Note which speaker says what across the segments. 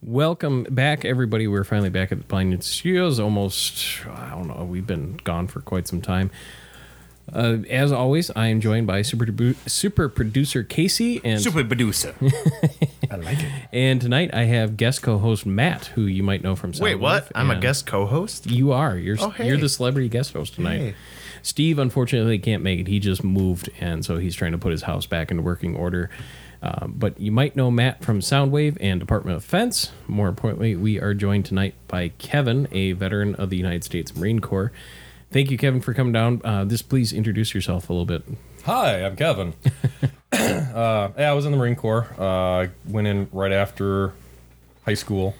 Speaker 1: Welcome back, everybody. We're finally back at the Ninja Studios. Almost, I don't know, we've been gone for quite some time. Uh, as always, I am joined by super, super producer Casey and
Speaker 2: Super producer. I like it.
Speaker 1: and tonight I have guest co-host Matt, who you might know from.
Speaker 3: Wait,
Speaker 1: Soundwave,
Speaker 3: what? I'm a
Speaker 1: and-
Speaker 3: guest co-host.
Speaker 1: You are. You're
Speaker 3: Oh, hey.
Speaker 1: you're the celebrity guest host tonight.
Speaker 3: Hey.
Speaker 1: Steve unfortunately can't make it. He just moved, and so he's trying to put his house back into working order. Um, but you might know Matt from Soundwave and Department of Defense. More importantly, we are joined tonight by Kevin, a veteran of the United States Marine Corps. Thank you, Kevin, for coming down. Uh, just please introduce yourself a little bit.
Speaker 4: Hi, I'm Kevin. uh, yeah, I was in the Marine Corps. Uh, went in right after high school,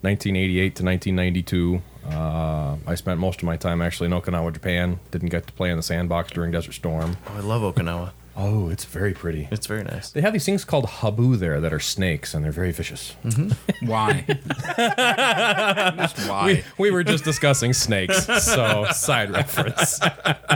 Speaker 4: 1988 to 1992. Uh, I spent most of my time actually in Okinawa, Japan. Didn't get to play in the sandbox during Desert Storm.
Speaker 3: Oh, I love Okinawa.
Speaker 4: Oh, it's very pretty.
Speaker 3: It's very nice.
Speaker 4: They have these things called habu there that are snakes, and they're very vicious. Mm-hmm.
Speaker 2: Why? Just why?
Speaker 4: We were just discussing snakes, so side reference.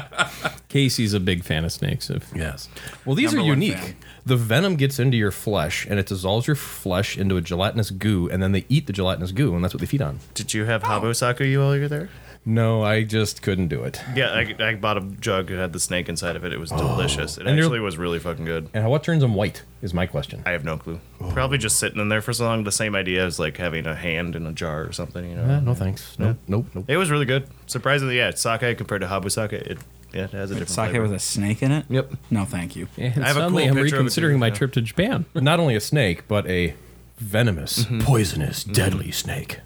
Speaker 1: Casey's a big fan of snakes. If
Speaker 4: Yes. Well, these
Speaker 2: Number
Speaker 4: are
Speaker 2: one
Speaker 4: unique.
Speaker 2: fan.
Speaker 4: The venom gets into your flesh and it dissolves your flesh into a gelatinous goo, and then they eat the gelatinous goo, and that's what they feed on.
Speaker 3: Did you have oh. habu sake while you were there?
Speaker 4: No, I just couldn't do it.
Speaker 3: Yeah, I, I bought a jug. that had the snake inside of it. It was oh. delicious. It
Speaker 4: And you're-
Speaker 3: actually was really fucking good.
Speaker 4: And what turns them white is my question.
Speaker 3: I have no clue. Oh. Probably just sitting in there for so long. The same idea as like having a hand in a jar or something. You know.
Speaker 4: No thanks. Nope, nope, nope.
Speaker 3: It was really good. Surprisingly, yeah, it's sake compared to habu sake, it yeah, it has a different
Speaker 2: Sake
Speaker 3: flavor.
Speaker 2: with a snake in it?
Speaker 4: Yep.
Speaker 2: No, thank you.
Speaker 1: and
Speaker 3: I have a
Speaker 1: suddenly
Speaker 3: cool
Speaker 1: I'm
Speaker 3: picture of it,
Speaker 1: reconsidering
Speaker 3: too,
Speaker 1: my
Speaker 3: yeah.
Speaker 1: trip to Japan.
Speaker 4: Not only a snake, but a venomous, mm-hmm. poisonous, mm-hmm. deadly snake.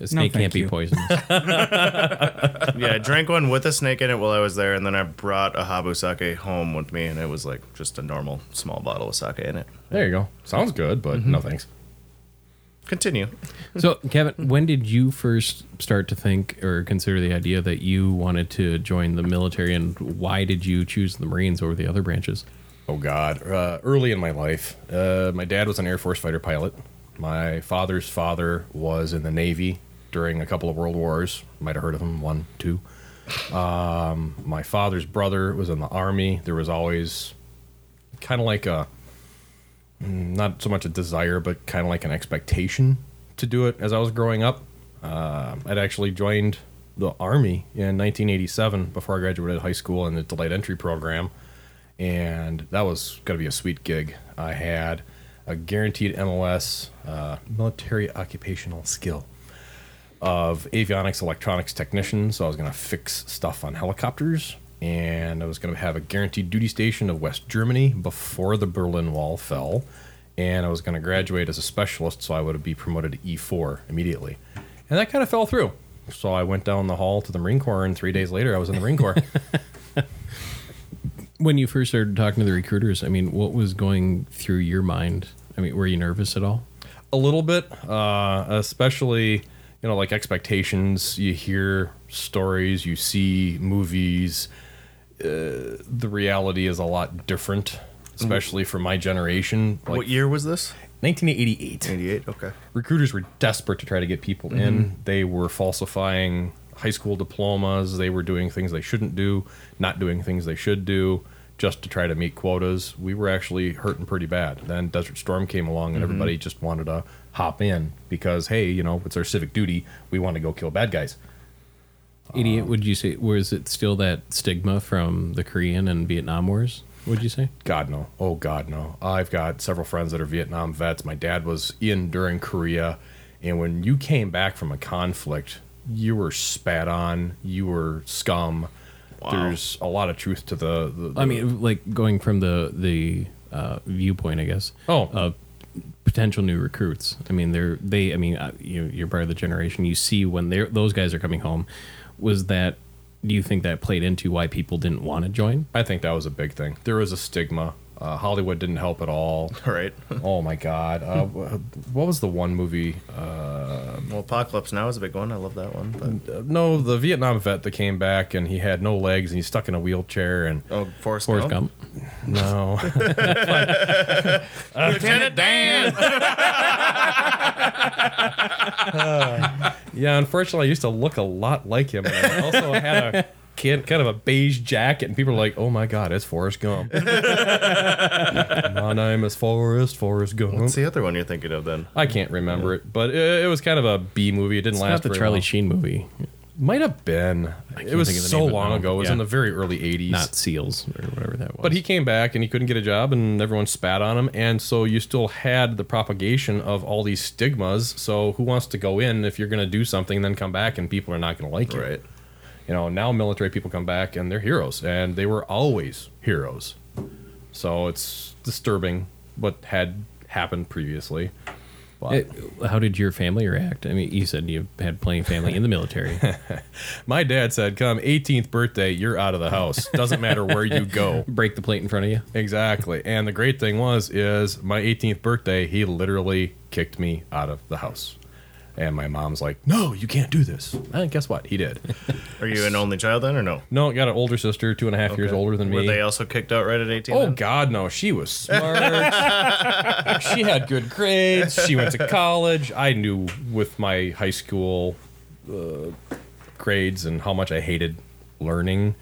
Speaker 1: A snake
Speaker 2: thank
Speaker 1: can't be poisonous.
Speaker 3: yeah, I drank one with a snake in it while I was there, and then I brought a habu sake home with me, and it was like just a normal small bottle of sake in it.
Speaker 4: There you go. Sounds good, but no thanks.
Speaker 3: Continue.
Speaker 1: So, Kevin, when did you first start to think or consider the idea that you wanted to join the military, and why did you choose the Marines over the other branches?
Speaker 4: Oh God! Uh, early in my life, uh, my dad was an Air Force fighter pilot. My father's father was in the Navy during a couple of World Wars. Might have heard of him, one, two. Um, my father's brother was in the Army. There was always kind of like a, not so much a desire, but kind of like an expectation to do it as I was growing up. Uh, I'd actually joined the Army in 1987 before I graduated high school in the delayed entry program and that was going to be a sweet gig. I had a guaranteed MOS, uh, military occupational skill, of avionics electronics technician. So I was going to fix stuff on helicopters, and I was going to have a guaranteed duty station of West Germany before the Berlin Wall fell, and I was going to graduate as a specialist, so I would be promoted to E4 immediately, and that kind of fell through. So I went down the hall to the Marine Corps, and three days later, I was in the Marine Corps.
Speaker 1: When you first started talking to the recruiters, I mean, what was going through your mind? I mean, were you nervous at all?
Speaker 4: a little bit uh, especially you know like expectations you hear stories you see movies uh, the reality is a lot different especially for my generation like
Speaker 3: what year was this?
Speaker 4: 1988
Speaker 3: 88. Okay.
Speaker 4: recruiters were desperate to try to get people in they were falsifying high school diplomas they were doing things they shouldn't do not doing things they should do just to try to meet quotas we were actually hurting pretty bad then desert storm came along and mm-hmm. everybody just wanted to hop in because hey you know it's our civic duty we want to go kill bad guys
Speaker 1: 88, uh, would you say, was it still that stigma from the Korean and Vietnam Wars, would you say?
Speaker 4: God no. Oh God no. I've got several friends that are Vietnam vets. My dad was in during Korea, and when you came back from a conflict, you were spat on. You were scum. There's a lot of truth to the. the,
Speaker 1: I mean, like going from the the uh, viewpoint, I guess.
Speaker 4: Oh.
Speaker 1: of potential new recruits. I mean, they're they. I mean, uh, you you're part of the generation. You see when they those guys are coming home. Was that? Do you think that played into why people didn't want to join?
Speaker 4: I think that was a big thing. There was a stigma. Uh, Hollywood didn't help at all.
Speaker 3: All right.
Speaker 4: Oh my God. Uh, what was the one movie? Uh,
Speaker 3: Well, Apocalypse Now is a big one. I love that one. But
Speaker 4: uh, no, the Vietnam vet that came back and he had no legs and he's stuck in a wheelchair and
Speaker 3: oh, Forrest,
Speaker 1: Forrest
Speaker 3: Gump.
Speaker 1: Gump.
Speaker 4: no.
Speaker 3: Lieutenant Dan.
Speaker 4: Yeah, unfortunately, I used to look a lot like him. And I also had a kid, kind of a beige jacket, and people are like, "Oh my God, it's Forrest Gump." My name is Forrest, Forrest Gump.
Speaker 3: What's the other one you're thinking of then?
Speaker 4: I can't remember it, but it, it was kind of a B movie. It didn't
Speaker 1: It's
Speaker 4: last
Speaker 1: not the
Speaker 4: very
Speaker 1: Charlie
Speaker 4: long.
Speaker 1: Sheen movie,
Speaker 4: Might have been. It was
Speaker 1: think of the
Speaker 4: so
Speaker 1: it
Speaker 4: long
Speaker 1: now.
Speaker 4: ago. It was
Speaker 1: Yeah.
Speaker 4: in the very early 80s.
Speaker 1: not Seals or whatever that was.
Speaker 4: But he came back and he couldn't get a job, and everyone spat on him. And so you still had the propagation of all these stigmas. So who wants to go in if you're going to do something, then come back and people are not going to like you?
Speaker 3: Right.
Speaker 4: You know, now military people come back and they're heroes, and they were always heroes. So it's disturbing what had happened previously. But
Speaker 1: It- how did your family react? I mean, you said you had plenty of family in the military.
Speaker 4: my dad said, "Come 18th birthday, you're out of the house. Doesn't matter where you go."
Speaker 1: Break the plate in front of you.
Speaker 4: Exactly. And the great thing was is my 18th birthday, he literally kicked me out of the house. And my mom's like, "No, you can't do this." And guess what? He did.
Speaker 3: Are you an only child then, or no?
Speaker 4: No, got an older sister, two and a half years older than me.
Speaker 3: Were they also kicked out right at 18?
Speaker 4: Oh
Speaker 3: then?
Speaker 4: God, no! She was smart. she had good grades. She went to college. I knew with my high school uh, grades and how much I hated learning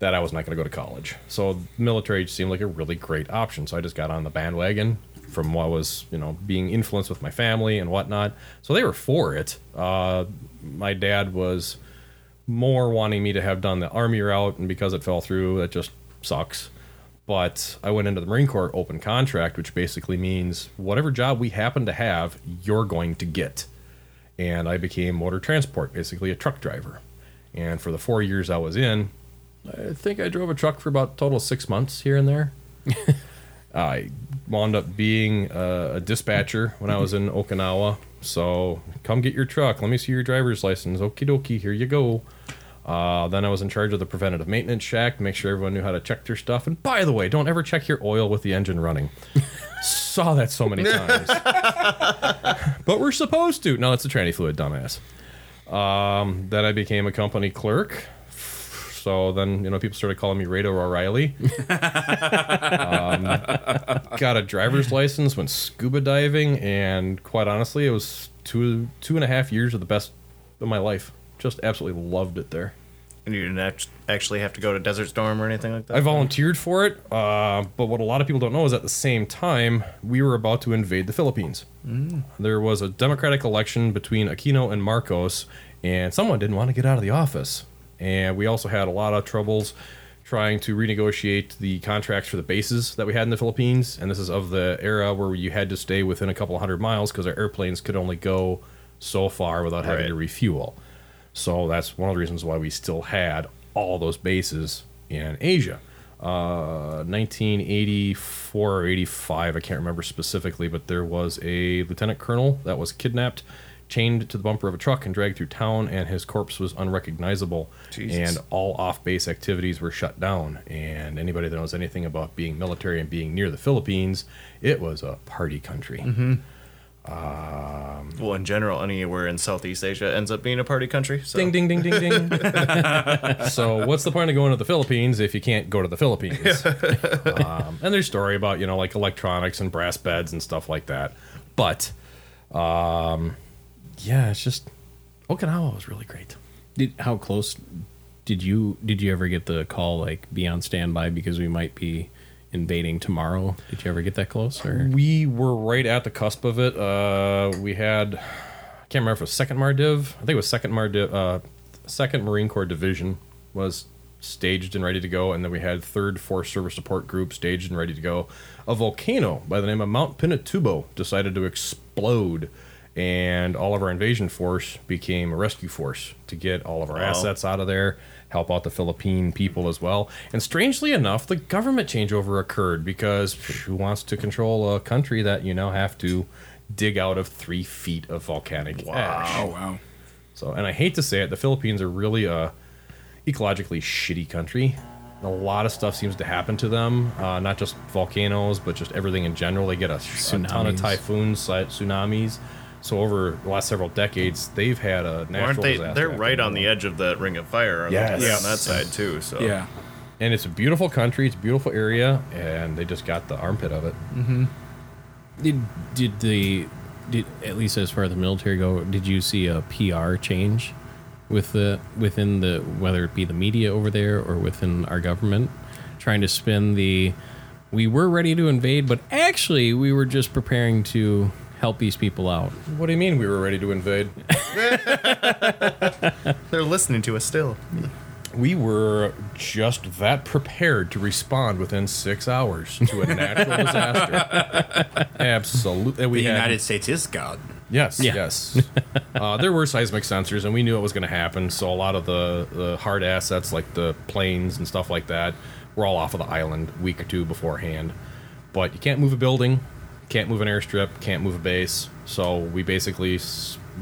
Speaker 4: that I was not going to go to college. So military seemed like a really great option. So I just got on the bandwagon from what was you know being influenced with my family and whatnot. So they were for it. Uh, my dad was more wanting me to have done the army route, and because it fell through, that just sucks. But I went into the Marine Corps open contract, which basically means whatever job we happen to have, you're going to get. And I became motor transport, basically a truck driver. And for the four years I was in, I think I drove a truck for about a total of six months here and there. I wound up being uh, a dispatcher when I was in Okinawa. So come get your truck. Let me see your driver's license. Okie dokie, here you go. Uh, then I was in charge of the preventative maintenance shack to make sure everyone knew how to check their stuff. And by the way, don't ever check your oil with the engine running. Saw that so many times. but we're supposed to. No, it's a tranny fluid, dumbass. Um, then I became a company clerk. So then, you know, people started calling me Radar O'Reilly. um, got a driver's license, went scuba diving, and quite honestly, it was two two and a half years of the best of my life. Just absolutely loved it there.
Speaker 3: And you didn't actually have to go to Desert Storm or anything like that?
Speaker 4: I volunteered for it, uh, but what a lot of people don't know is at the same time, we were about to invade the Philippines. There was a democratic election between Aquino and Marcos, and someone didn't want to get out of the office. And we also had a lot of troubles trying to renegotiate the contracts for the bases that we had in the Philippines. And this is of the era where you had to stay within a couple hundred miles because our airplanes could only go so far without having
Speaker 3: Right.
Speaker 4: to refuel. So that's one of the reasons why we still had all those bases in Asia. Uh, 1984 or 85, I can't remember specifically, but there was a lieutenant colonel that was kidnapped, chained to the bumper of a truck, and dragged through town, and his corpse was unrecognizable.
Speaker 3: Jesus.
Speaker 4: And all off base activities were shut down. And anybody that knows anything about being military and being near the Philippines, it was a party country.
Speaker 3: Well, in general, anywhere in Southeast Asia ends up being a party country. So.
Speaker 4: Ding, ding, ding, ding, ding. so, what's the point of going to the Philippines if you can't go to the Philippines? um, and there's story about you know like electronics and brass beds and stuff like that. But, um, yeah, it's just Okinawa was really great.
Speaker 1: Did how close did you did you ever get the call like be on standby because we might be invading tomorrow? Did you ever get that close or
Speaker 4: We were right at the cusp of it. Uh, we had, I can't remember if it was second Mardiv. I think it was second Mardiv. Uh, second Marine Corps Division was staged and ready to go, and then we had third Force Service Support Group staged and ready to go. A volcano by the name of Mount Pinatubo decided to explode, and all of our invasion force became a rescue force to get all of our
Speaker 3: Wow.
Speaker 4: assets out of there, help out the Philippine people as well. And strangely enough, the government changeover occurred because who wants to control a country that you now have to dig out of three feet of volcanic ash?
Speaker 2: Oh wow.
Speaker 4: So, and I hate to say it, the Philippines are really a ecologically shitty country. A lot of stuff seems to happen to them, uh, not just volcanoes, but just everything in general. They get a, a ton of typhoons, tsunamis. So over the last several decades, they've had a natural
Speaker 3: Aren't they?
Speaker 4: disaster.
Speaker 3: They're right on the edge of that ring of fire. On
Speaker 4: Yes.
Speaker 3: the,
Speaker 4: Yeah.
Speaker 3: on that side too. So
Speaker 2: Yeah.
Speaker 4: and it's a beautiful country. It's a beautiful area, and they just got the armpit of it. Hmm.
Speaker 1: did did the did at least as far as the military go, did you see a PR change with the within the whether it be the media over there or within our government trying to spin the we were ready to invade, but actually we were just preparing to help these people out.
Speaker 4: What do you mean we were ready to invade?
Speaker 3: They're listening to us still.
Speaker 4: we were just that prepared to respond within six hours to a natural disaster. Absolutely. We
Speaker 2: The
Speaker 4: had-
Speaker 2: United States is God.
Speaker 4: Yes,
Speaker 1: Yeah.
Speaker 4: yes. uh, there were seismic sensors, and we knew it was going to happen. So a lot of the, the hard assets, like the planes and stuff like that, were all off of the island a week or two beforehand. But you can't move a building, can't move an airstrip, can't move a base. So we basically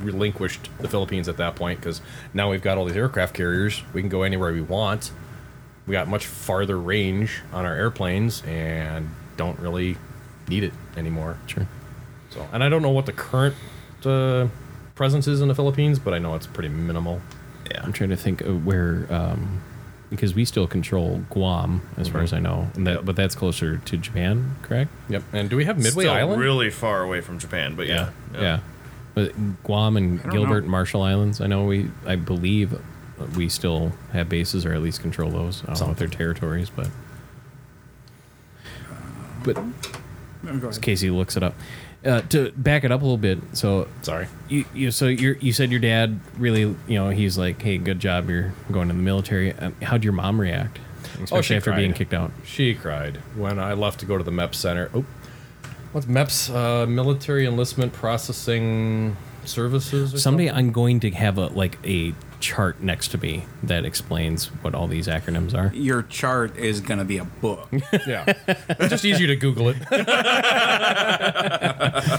Speaker 4: relinquished the Philippines at that point because now we've got all these aircraft carriers. We can go anywhere we want. We got much farther range on our airplanes and don't really need it anymore.
Speaker 1: Sure.
Speaker 4: So, and I don't know what the current uh, presence is in the Philippines, but I know it's pretty minimal.
Speaker 3: Yeah.
Speaker 1: I'm trying to think of where, um, because we still control Guam, as far as I know, and that, but that's closer to Japan, correct?
Speaker 4: Yep. And do we have Midway
Speaker 3: Still
Speaker 4: Island?
Speaker 3: really far away from Japan, but yeah.
Speaker 1: Yeah. But Guam and Gilbert
Speaker 2: know.
Speaker 1: and Marshall Islands, I know we, I believe we still have bases or at least control those. I don't know if they're territories, but. Uh, but Casey looks it up. Uh, to back it up a little bit, so
Speaker 4: Sorry.
Speaker 1: you, you so you you said your dad really you know he's like hey good job you're going to the military um, how'd your mom react especially
Speaker 4: Oh, she
Speaker 1: after being kicked out
Speaker 4: She cried when I left to go to the MEPS Center. Oh, what's MEPS? Uh, Military Enlistment Processing Services.
Speaker 1: Someday
Speaker 4: something?
Speaker 1: i'm going to have a like a chart next to me that explains what all these acronyms are
Speaker 2: Your chart is going to be a book.
Speaker 4: yeah, it's just easier to Google it.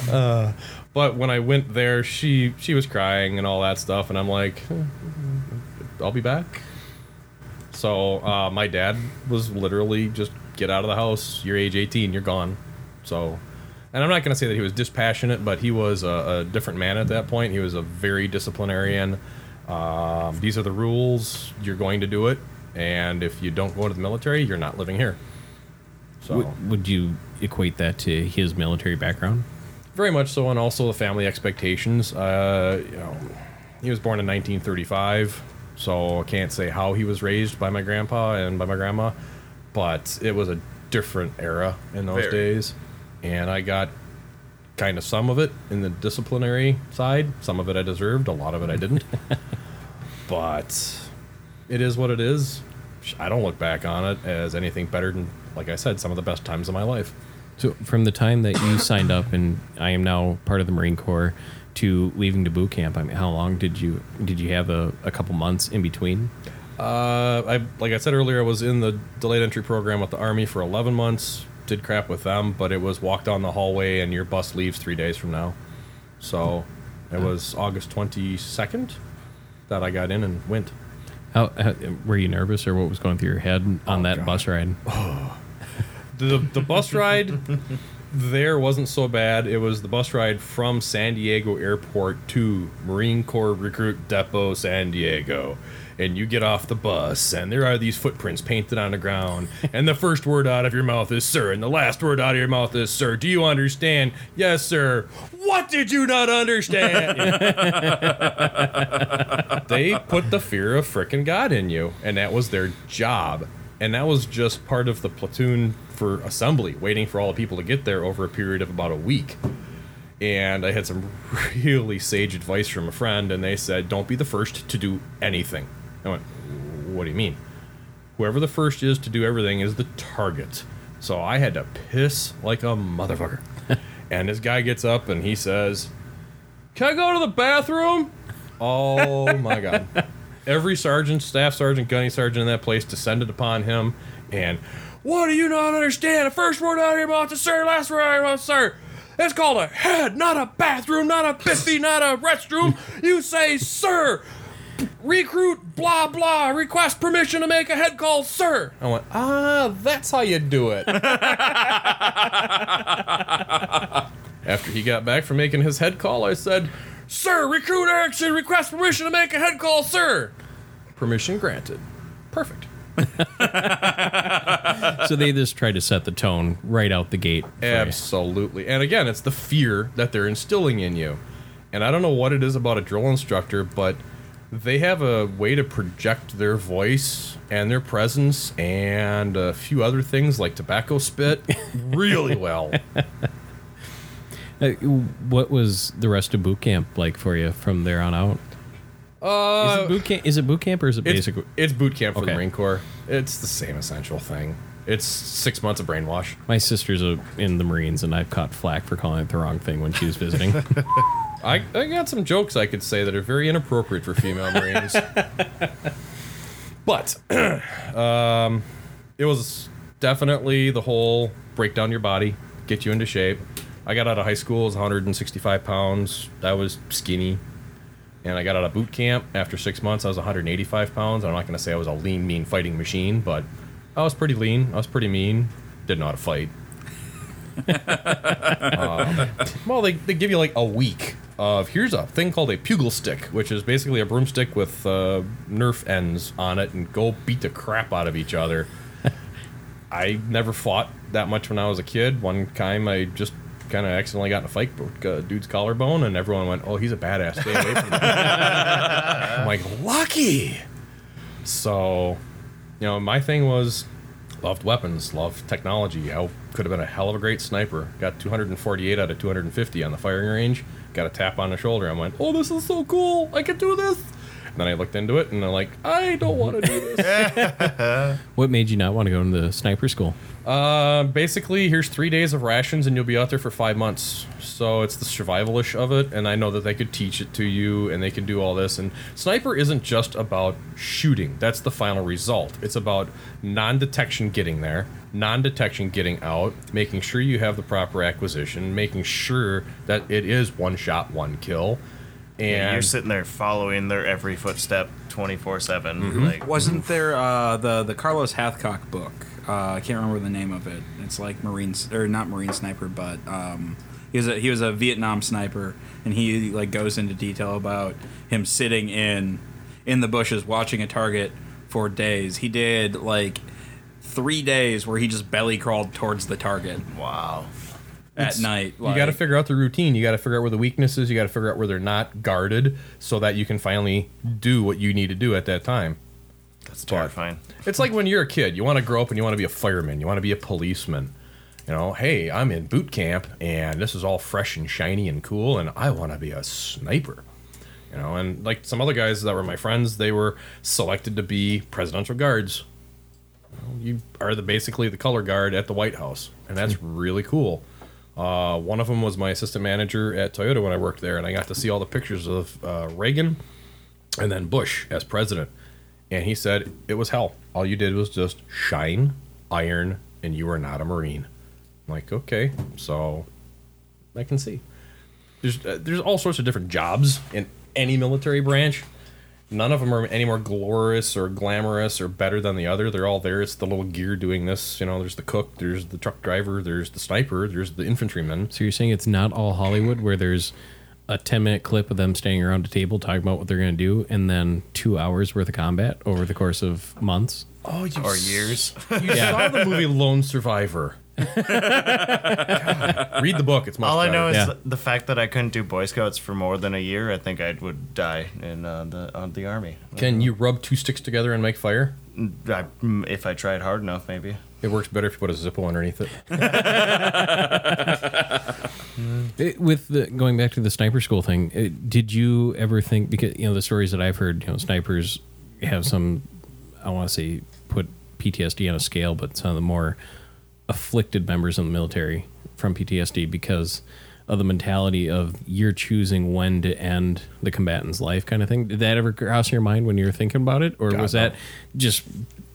Speaker 4: Uh, but when I went there, she she was crying and all that stuff, and I'm like, I'll be back. So uh, my dad was literally just get out of the house. You're age 18. You're gone. So, and I'm not going to say that he was dispassionate, but he was a, a different man at that point. He was a very disciplinarian. Um, these are the rules. You're going to do it, and if you don't go into the military, you're not living here. So
Speaker 1: would, would you equate that to his military background
Speaker 4: very much so, and also the family expectations. Uh, you know, he was born in 1935, so I can't say how he was raised by my grandpa and by my grandma, but it was a different era in those
Speaker 3: Very.
Speaker 4: days, and I got kind of some of it in the disciplinary side. Some of it I deserved, a lot of it I didn't. but it is what it is. I don't look back on it as anything better than, like I said, some of the best times of my life.
Speaker 1: so from the time that you signed up and i am now part of the marine corps to leaving to boot camp i mean how long did you did you have a, a couple months in between
Speaker 4: Uh, I like I said earlier, I was in the delayed entry program with the army for 11 months. Did crap with them, but it was walk down the hallway and your bus leaves three days from now. So it was August 22nd that I got in and went.
Speaker 1: how, how were you nervous or what was going through your head on
Speaker 4: Oh,
Speaker 1: that
Speaker 4: God.
Speaker 1: bus ride
Speaker 4: The the bus ride there wasn't so bad. It was the bus ride from San Diego Airport to Marine Corps Recruit Depot, San Diego. And you get off the bus, and there are these footprints painted on the ground. And the first word out of your mouth is "sir," and the last word out of your mouth is "sir." Do you understand? Yes, sir. What did you not understand? they put the fear of frickin' God in you, and that was their job. And that was just part of the platoon for assembly, waiting for all the people to get there over a period of about a week. And I had some really sage advice from a friend, and they said, Don't be the first to do anything. I went, What do you mean? Whoever the first is to do everything is the target. So I had to piss like a motherfucker. and this guy gets up and he says, Can I go to the bathroom? Oh my God. Every sergeant, staff sergeant, gunny sergeant in that place descended upon him and, What do you not understand? The first word out of your mouth is sir, last word out of your mouth sir. It's called a head, not a bathroom, not a biffy, not a restroom. You say, sir, recruit, blah, blah, request permission to make a head call, sir. I went, ah, that's how you do it. After he got back from making his head call, I said, Sir, recruit Erickson, request permission to make a head call, sir. Permission granted. Perfect.
Speaker 1: so they just try to set the tone right out the gate. for you.
Speaker 4: Absolutely. And again, it's the fear that they're instilling in you. And I don't know what it is about a drill instructor, but they have a way to project their voice and their presence and a few other things like tobacco spit really well.
Speaker 1: Uh, what was the rest of boot camp like for you from there on out?
Speaker 4: Uh,
Speaker 1: is it boot camp? Is it boot camp or is it
Speaker 4: it's,
Speaker 1: basic?
Speaker 4: it's boot camp for
Speaker 1: Okay.
Speaker 4: the Marine Corps. It's the same essential thing. It's six months of brainwash.
Speaker 1: My sister's a, in the Marines, and I've caught flack for calling it the wrong thing when she was visiting.
Speaker 4: I, I got some jokes I could say that are very inappropriate for female Marines. but um, it was definitely the whole break down your body, get you into shape. I got out of high school, I was 165 pounds. I was skinny. And I got out of boot camp after six months. I was 185 pounds. I'm not going to say I was a lean, mean fighting machine, but I was pretty lean. I was pretty mean. Didn't know how to fight. Well, they, they give you like a week of here's a thing called a pugil stick, which is basically a broomstick with uh, Nerf ends on it, and go beat the crap out of each other. I never fought that much when I was a kid. One time I just kind of accidentally got in a fight, broke a dude's collarbone, and everyone went, "Oh, he's a badass. Stay away from him." I'm like, lucky. So, you know, my thing was loved weapons, loved technology. I could have been a hell of a great sniper. Got 248 out of 250 on the firing range. Got a tap on the shoulder. I went, "Oh, this is so cool! I can do this." And then I looked into it, and I'm like, "I don't want to do this."
Speaker 1: what made you not want to go into the sniper school?
Speaker 4: uh, basically, here's three days of rations, and you'll be out there for five months. So it's the survivalish of it, and I know that they could teach it to you, and they can do all this. And sniper isn't just about shooting. That's the final result. It's about non-detection getting there, non-detection getting out, making sure you have the proper acquisition, making sure that it is one shot, one kill. And
Speaker 3: you're sitting there following their every footstep 24 7. Like,
Speaker 2: Wasn't there uh, the the Carlos Hathcock book? Uh, I can't remember the name of it. It's like Marine or not Marine sniper, but um, he was a he was a Vietnam sniper, and he like goes into detail about him sitting in in the bushes watching a target for days. He did like three days where he just belly crawled towards the target
Speaker 3: wow.
Speaker 2: At night.
Speaker 4: you got to figure out the routine. You got to figure out where the weakness is. You got to figure out where they're not guarded, so that you can finally do what you need to do at that time.
Speaker 3: That's terrifying.
Speaker 4: It's like when you're a kid, you want to grow up and you want to be a fireman, you want to be a policeman. You know, hey, I'm in boot camp and this is all fresh and shiny and cool, and I want to be a sniper. You know, and like some other guys that were my friends, they were selected to be presidential guards. You are the basically the color guard at the White House, and that's hmm. really cool. Uh, one of them was my assistant manager at Toyota when I worked there, and I got to see all the pictures of uh, Reagan and then Bush as president. And he said it was hell. All you did was just shine, iron, and you were not a Marine. I'm like, okay, so I can see. There's uh, there's all sorts of different jobs in any military branch. None of them are any more glorious or glamorous or better than the other. They're all there. It's the little gear doing this. You know, there's the cook, there's the truck driver, there's the sniper, there's the infantryman.
Speaker 1: So you're saying it's not all Hollywood where there's a 10 minute clip of them standing around a table talking about what they're going to do and then two hours worth of combat over the course of months?
Speaker 4: Oh, you
Speaker 3: Or years.
Speaker 4: You saw the movie Lone Survivor. God, read the book. It's much
Speaker 3: All I
Speaker 4: better.
Speaker 3: know is
Speaker 1: Yeah.
Speaker 3: the fact that I couldn't do Boy Scouts for more than a year. I think I would die in uh, the uh, the army.
Speaker 4: Can you rub two sticks together and make fire?
Speaker 3: I, if I tried hard enough, maybe.
Speaker 4: It works better if you put a Zippo underneath it.
Speaker 1: It- with the going back to the sniper school thing, it, did you ever think because you know the stories that I've heard, you know, snipers have some I want to say put PTSD on a scale, but some of the more afflicted members of the military from PTSD because of the mentality of you're choosing when to end the combatant's life kind of thing. Did that ever cross your mind when you were thinking about it, or
Speaker 4: God,
Speaker 1: was
Speaker 4: no.
Speaker 1: that just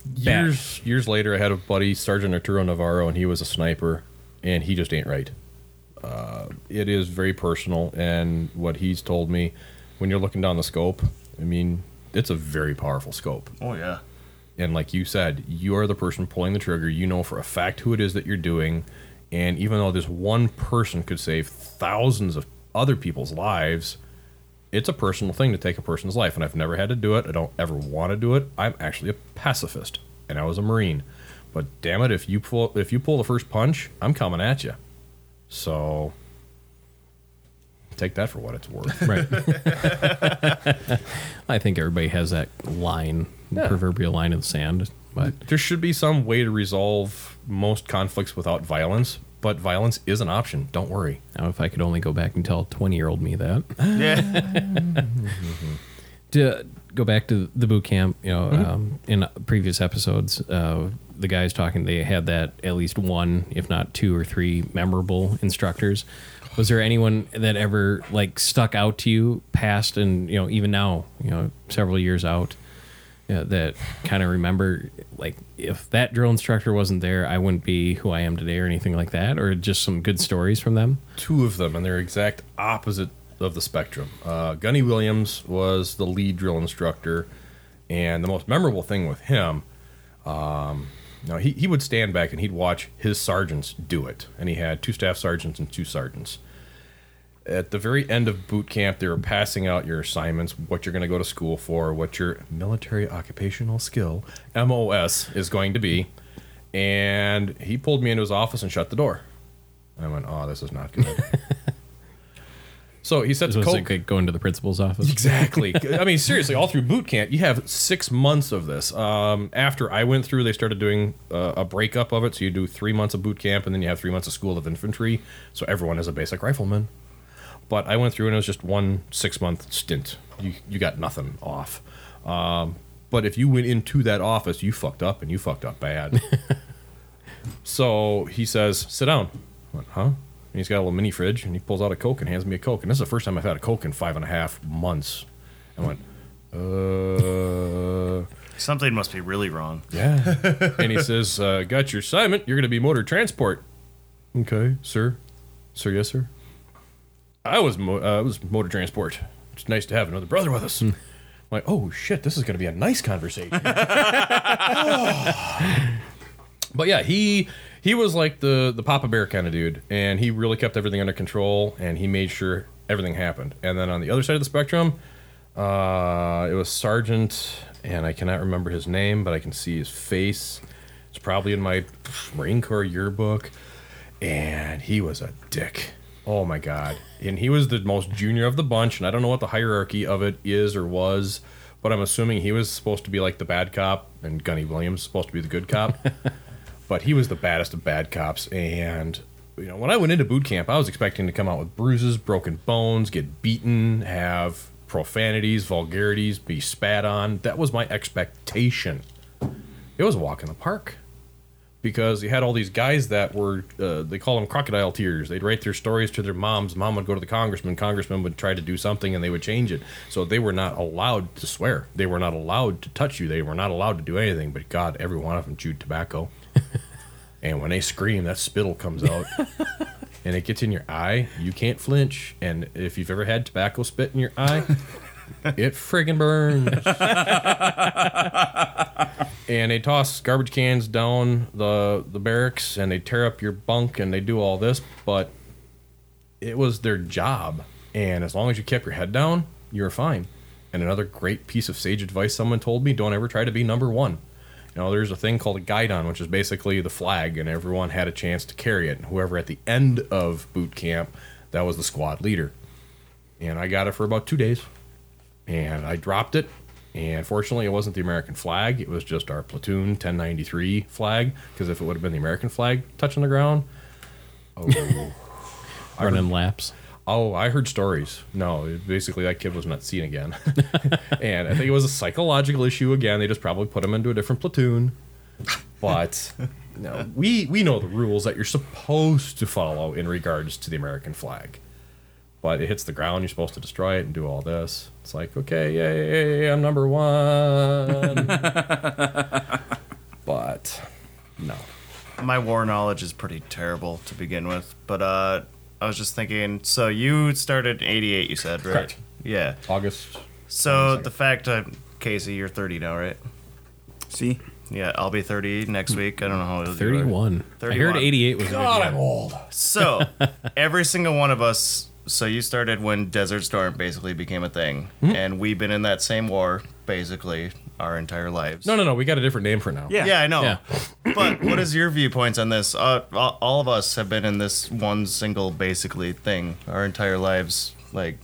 Speaker 1: bad?
Speaker 4: Years years later, I had a buddy, Sergeant Arturo Navarro, and he was a sniper, and he just ain't right. Uh, it is very personal, and what he's told me, when you're looking down the scope, I mean, it's a very powerful scope.
Speaker 3: Oh yeah.
Speaker 4: And like you said, you are the person pulling the trigger. You know for a fact who it is that you're doing. And even though this one person could save thousands of other people's lives, it's a personal thing to take a person's life. And I've never had to do it. I don't ever want to do it. I'm actually a pacifist, and I was a Marine. But damn it, if you pull if you pull the first punch, I'm coming at you. So take that for what it's worth.
Speaker 1: Right. I think everybody has that line,
Speaker 4: Yeah.
Speaker 1: proverbial line in the sand. But
Speaker 4: there should be some way to resolve most conflicts without violence, but violence is an option. Don't worry.
Speaker 1: now, if I could only go back and tell 20 year old me that.
Speaker 3: Yeah.
Speaker 1: to go back to the boot camp, you know, um, in previous episodes, uh, the guys talking, they had that at least one, if not two or three memorable instructors. Was there anyone that ever like stuck out to you past and, you know, even now, you know, several years out, you know, that kind of remember like if that drill instructor wasn't there, I wouldn't be who I am today or anything like that, or just some good stories from them?
Speaker 4: Two of them, and they're exact opposite of the spectrum. Uh, Gunny Williams was the lead drill instructor, and the most memorable thing with him, um, know, he, he would stand back and he'd watch his sergeants do it, and he had two staff sergeants and two sergeants. At the very end of boot camp, they were passing out your assignments, what you're going to go to school for, what your military occupational skill (MOS) is going to be, and he pulled me into his office and shut the door. I went, "Oh, this is not good." so he to
Speaker 1: it
Speaker 4: Coke,
Speaker 1: like going to the principal's office?
Speaker 4: Exactly. I mean, seriously, all through boot camp, you have six months of this. Um, after I went through, they started doing uh, a breakup of it. So you do three months of boot camp, and then you have three months of school of infantry. So everyone is a basic rifleman. But I went through, and it was just one six month stint. You you got nothing off. Um, but if you went into that office, you fucked up, and you fucked up bad. so he says, "Sit down." I went, huh? And he's got a little mini fridge, and he pulls out a Coke and hands me a Coke. And this is the first time I've had a Coke in five and a half months. I went, uh,
Speaker 3: Something must be really wrong.
Speaker 4: yeah. and he says, uh, got your assignment. You're going to be motor transport. Okay, sir. Sir, yes, sir. I was, mo- uh, I was motor transport. It's nice to have another brother with us. I'm like, oh shit, this is going to be a nice conversation. but yeah, he he was like the the Papa Bear kind of dude, and he really kept everything under control, and he made sure everything happened. And then on the other side of the spectrum, uh, it was Sergeant, and I cannot remember his name, but I can see his face. It's probably in my Marine Corps yearbook, and he was a dick. Oh my god! And he was the most junior of the bunch, and I don't know what the hierarchy of it is or was, but I'm assuming he was supposed to be like the bad cop, and Gunny Williams supposed to be the good cop. but he was the baddest of bad cops, and you know when I went into boot camp, I was expecting to come out with bruises, broken bones, get beaten, have profanities, vulgarities, be spat on. That was my expectation. It was a walk in the park because you had all these guys that were uh, they call them crocodile tears. They'd write their stories to their moms. Mom would go to the congressman. Congressman would try to do something and they would change it. So they were not allowed to swear. They were not allowed to touch you. They were not allowed to do anything but god every one of them chewed tobacco and when they scream that spittle comes out. And it gets in your eye. You can't flinch. And if you've ever had tobacco spit in your eye it friggin' burns. And they toss garbage cans down the the barracks and they tear up your bunk and they do all this. But it was their job. And as long as you kept your head down you were fine. And another great piece of sage advice someone told me don't ever try to be number one you know there's a thing called a guidon which is basically the flag and everyone had a chance to carry it and whoever at the end of boot camp that was the squad leader and i got it for about two days and I dropped it. And fortunately, it wasn't the American flag. It was just our platoon 1093 flag. Because if it would have been the American flag touching the ground, oh,
Speaker 1: Running laps.
Speaker 4: Oh, I heard stories. No, basically that kid was not seen again. and I think it was a psychological issue again. They just probably put him into a different platoon. But no, we we know the rules that you're supposed to follow in regards to the American flag. But it hits the ground, you're supposed to destroy it and do all this. It's like, okay, yay, I'm number one. but no.
Speaker 3: My war knowledge is pretty terrible to begin with, but uh, I was just thinking. So you started in '88, you said, right?
Speaker 4: Correct.
Speaker 3: Yeah.
Speaker 4: August.
Speaker 3: So the fact that Casey, you're 30 now, right?
Speaker 2: See,
Speaker 3: Yeah, I'll be 30 next week. I don't know how old you are.
Speaker 1: 31. I
Speaker 3: 31.
Speaker 1: heard 88 was a good year.
Speaker 4: old.
Speaker 3: So every single one of us. So you started when Desert Storm basically became a thing,
Speaker 4: Mm-hmm.
Speaker 3: and we've been in that same war basically our entire lives.
Speaker 4: No, no, no. We got a different name for now.
Speaker 2: Yeah.
Speaker 3: Yeah, I know.
Speaker 1: Yeah.
Speaker 3: But what is your viewpoints on this? Uh, all all of us have been in this one single basically thing our entire lives. Like,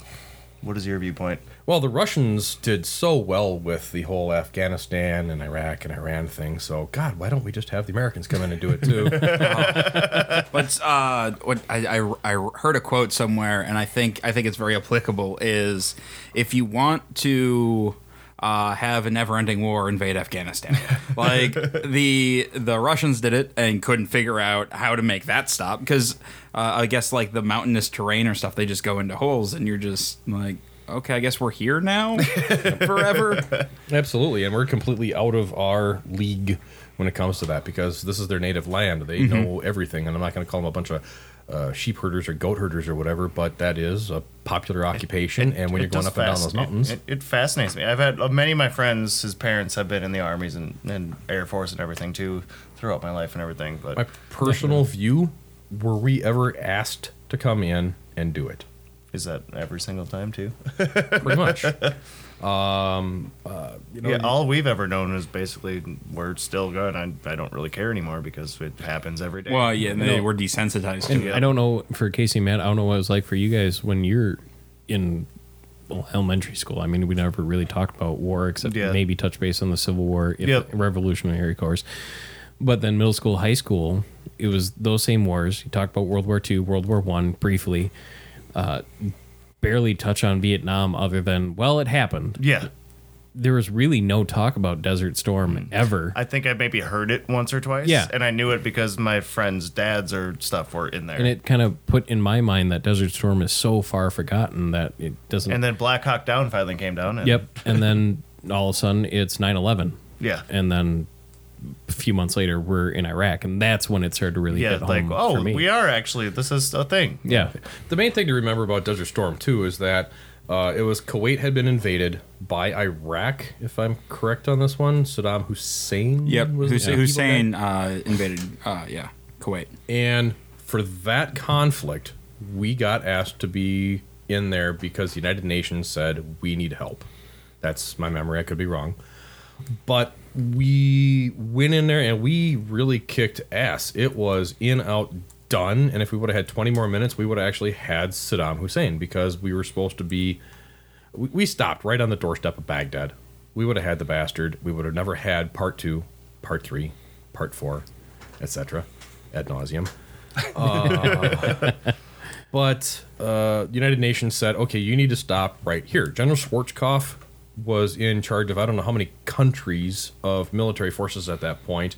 Speaker 3: what is your viewpoint?
Speaker 4: Well, the Russians did so well with the whole Afghanistan and Iraq and Iran thing. So, God, why don't we just have the Americans come in and do it too?
Speaker 2: But uh, what I, I, I heard a quote somewhere, and I think I think it's very applicable. Is if you want to uh, have a never-ending war, invade Afghanistan. like the the Russians did it and couldn't figure out how to make that stop because uh, I guess like the mountainous terrain or stuff, they just go into holes, and you're just like, okay, I guess we're here now forever.
Speaker 4: Absolutely, and we're completely out of our league when it comes to that because this is their native land. They
Speaker 3: Mm-hmm.
Speaker 4: know everything, and I'm not going to call them a bunch of uh, sheep herders or goat herders or whatever, but that is a popular occupation. and when you're going up and down those mountains,
Speaker 3: It, it fascinates me. I've had uh, many of my friends, his parents have been in the armies and, and Air Force and everything too throughout my life and everything. But
Speaker 4: my personal view, were we ever asked to come in and do it?
Speaker 3: is that every single time too?
Speaker 4: Pretty much. um, uh, you know,
Speaker 3: yeah, all we've ever known is basically we're still good. I, I don't really care anymore because it happens every day.
Speaker 2: well, yeah, they
Speaker 1: No.
Speaker 2: were desensitized to it.
Speaker 1: I don't know for Casey and Matt. I don't know what it was like for you guys when you're in well, elementary school. I mean, we never really talked about war except
Speaker 3: Yeah.
Speaker 1: maybe touch base on the Civil War, if
Speaker 3: Yep.
Speaker 1: Revolutionary course. But then middle school, high school, it was those same wars. You talked about World War II, World War One briefly. Uh, barely touch on Vietnam other than well, it happened.
Speaker 3: yeah,
Speaker 1: There was really no talk about Desert Storm hmm. ever.
Speaker 3: I think I maybe heard it once or twice.
Speaker 1: Yeah.
Speaker 3: and I knew it because my friends' dads or stuff were in there.
Speaker 1: and it kind of put in my mind that Desert Storm is so far forgotten that it doesn't.
Speaker 3: and then Black Hawk Down finally came down. And,
Speaker 1: Yep. And then all of a sudden it's 9 11.
Speaker 3: Yeah.
Speaker 1: And then a few months later we're in Iraq. And that's when it started to really
Speaker 3: Yeah,
Speaker 1: hit
Speaker 3: like
Speaker 1: home
Speaker 3: oh,
Speaker 1: for me.
Speaker 3: we are actually. This is a thing.
Speaker 1: Yeah.
Speaker 4: The main thing to remember about Desert Storm too is that uh, it was Kuwait had been invaded by Iraq, if I'm correct on this one. Saddam Hussein.
Speaker 2: Yep,
Speaker 4: was
Speaker 2: Hussein,
Speaker 4: evil
Speaker 2: Hussein uh, invaded. Uh, yeah, Kuwait.
Speaker 4: And for that conflict, we got asked to be in there because the United Nations said we need help. That's my memory. I could be wrong. But we went in there and we really kicked ass. It was in, out, done. And if we would have had 20 more minutes, we would have actually had Saddam Hussein because we were supposed to be. We, we stopped right on the doorstep of Baghdad. We would have had the bastard. We would have never had part two, part three, part four, etc. ad nauseum. But uh, United Nations said, okay, you need to stop right here. General Schwarzkopf was in charge of I don't know how many countries of military forces at that point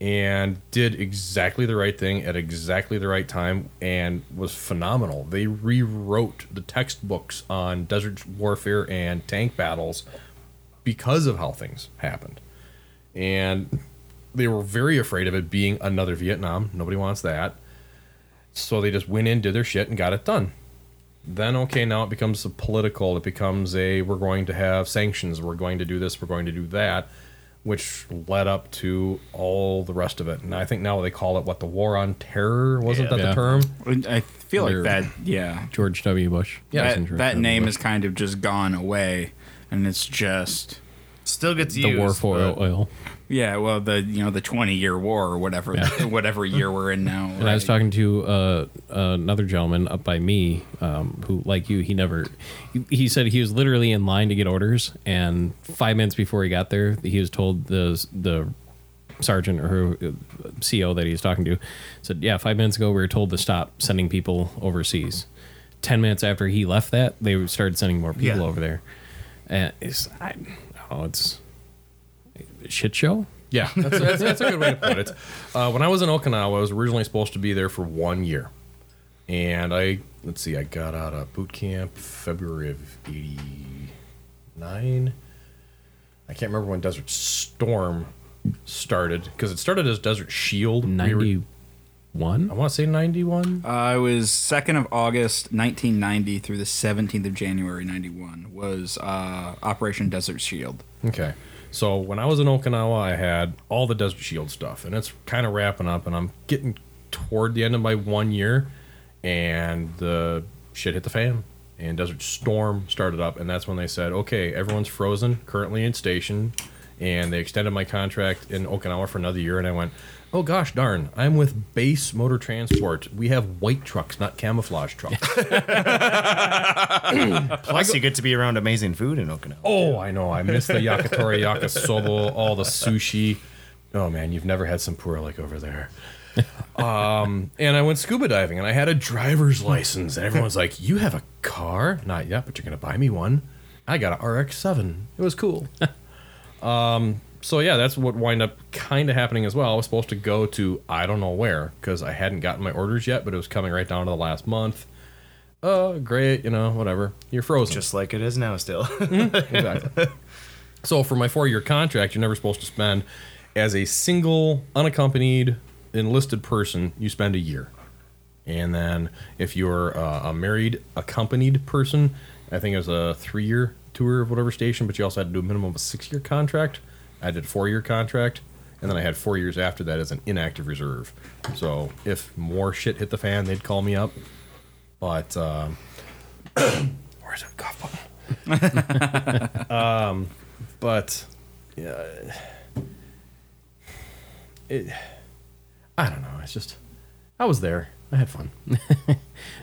Speaker 4: and did exactly the right thing at exactly the right time and was phenomenal. They rewrote the textbooks on desert warfare and tank battles because of how things happened. And they were very afraid of it being another Vietnam. Nobody wants that. So they just went in, did their shit, and got it done. Then, okay, now it becomes a political. It becomes a we're going to have sanctions. We're going to do this. We're going to do that, which led up to all the rest of it. And I think now they call it what the war on terror. Wasn't
Speaker 3: Yeah.
Speaker 4: that
Speaker 1: Yeah.
Speaker 4: the term?
Speaker 2: I feel like
Speaker 1: Under-
Speaker 2: that. Yeah,
Speaker 1: George W. Bush.
Speaker 4: Yeah,
Speaker 2: that, that name
Speaker 1: Bush.
Speaker 2: has kind of just gone away, and it's just
Speaker 3: Still gets
Speaker 1: the
Speaker 3: used.
Speaker 1: war for
Speaker 3: but-
Speaker 1: oil.
Speaker 2: Yeah. Well, the you know the twenty year war or whatever whatever year we're in now.
Speaker 1: And I was talking to uh, another gentleman up by me um, who, like you, he never. He, said he was literally in line to get orders, and five minutes before he got there, he was told the the sergeant or who, CO that he was talking to said, "Yeah, five minutes ago we were told to stop sending people overseas." Ten minutes after he left that, they started sending more people
Speaker 3: Yeah.
Speaker 1: over there, and it's I, oh, it's a shit show.
Speaker 4: Yeah, that's, that's, that's a good way to put it. Uh, when I was in Okinawa, I was originally supposed to be there for one year. And I, let's see, I got out of boot camp February of 89. I can't remember when Desert Storm started because it started as Desert Shield.
Speaker 1: Ninety one.
Speaker 4: I want to say 91.
Speaker 2: Uh, it was second of August, nineteen ninety, through the seventeenth of January, ninety one. Was uh, Operation Desert Shield.
Speaker 4: Okay. So when I was in Okinawa, I had all the Desert Shield stuff, and it's kind of wrapping up, and I'm getting toward the end of my one year, and the shit hit the fan, and Desert Storm started up, and that's when they said, okay, everyone's frozen, currently in station, and they extended my contract in Okinawa for another year. And I went, oh gosh darn, I'm with Base Motor Transport. We have white trucks, not camouflage trucks.
Speaker 3: Plus, you get to be around amazing food in Okinawa.
Speaker 4: oh, I know. I miss the yakitori, yakisoba, all the sushi. Oh man, you've never had some poor like over there. um, and I went scuba diving, and I had a driver's license, and everyone's like, "You have a car? Not yet, but you're gonna buy me one." I got an RX-7. It was cool. um, so yeah, that's what wind up kind of happening as well. I was supposed to go to I don't know where because I hadn't gotten my orders yet, but it was coming right down to the last month. Oh, great, you know, whatever. You're frozen.
Speaker 3: Just like it is now, still.
Speaker 4: exactly. so for my four-year contract, you're never supposed to spend as a single unaccompanied enlisted person. You spend a year, and then if you're uh, a married accompanied person, I think it was a three-year tour of whatever station, but you also had to do a minimum of a six-year contract. I did a four-year contract, and then I had four years after that as an inactive reserve. So if more shit hit the fan, they'd call me up. But um, where's that cough button? um, but yeah, it. I don't know. It's just I was there. I had fun.
Speaker 1: I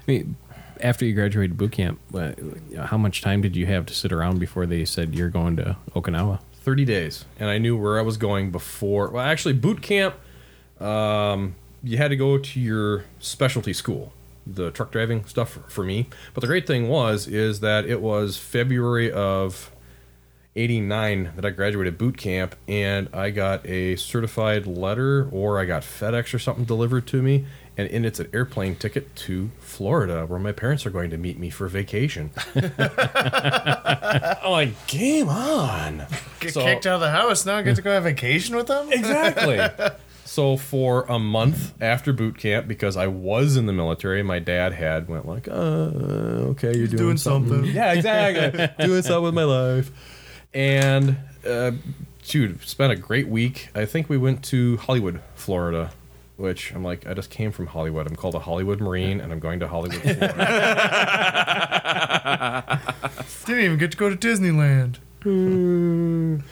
Speaker 1: mean, after you graduated boot camp, uh, how much time did you have to sit around before they said you're going to Okinawa?
Speaker 4: 30 days and i knew where i was going before well actually boot camp um, you had to go to your specialty school the truck driving stuff for, for me. But the great thing was is that it was february of 89 that i graduated boot camp and i got a certified letter or i got fedex or something delivered to me and in it's an airplane ticket to Florida, where my parents are going to meet me for vacation. I'm like, game on!
Speaker 3: Get
Speaker 4: So-
Speaker 3: kicked out of the house now. I Get to go on vacation with them.
Speaker 4: Exactly. so for a month after boot camp, because I was in the military, my dad had went like, uh, okay, you're doing,
Speaker 3: doing
Speaker 4: something.
Speaker 3: something.
Speaker 4: Yeah, exactly. doing something with my life. And uh, dude, spent a great week. I think we went to Hollywood, Florida. Which I'm like, I just came from Hollywood. I'm called a Hollywood Marine, and I'm going to Hollywood,
Speaker 3: Didn't even get to go to Disneyland.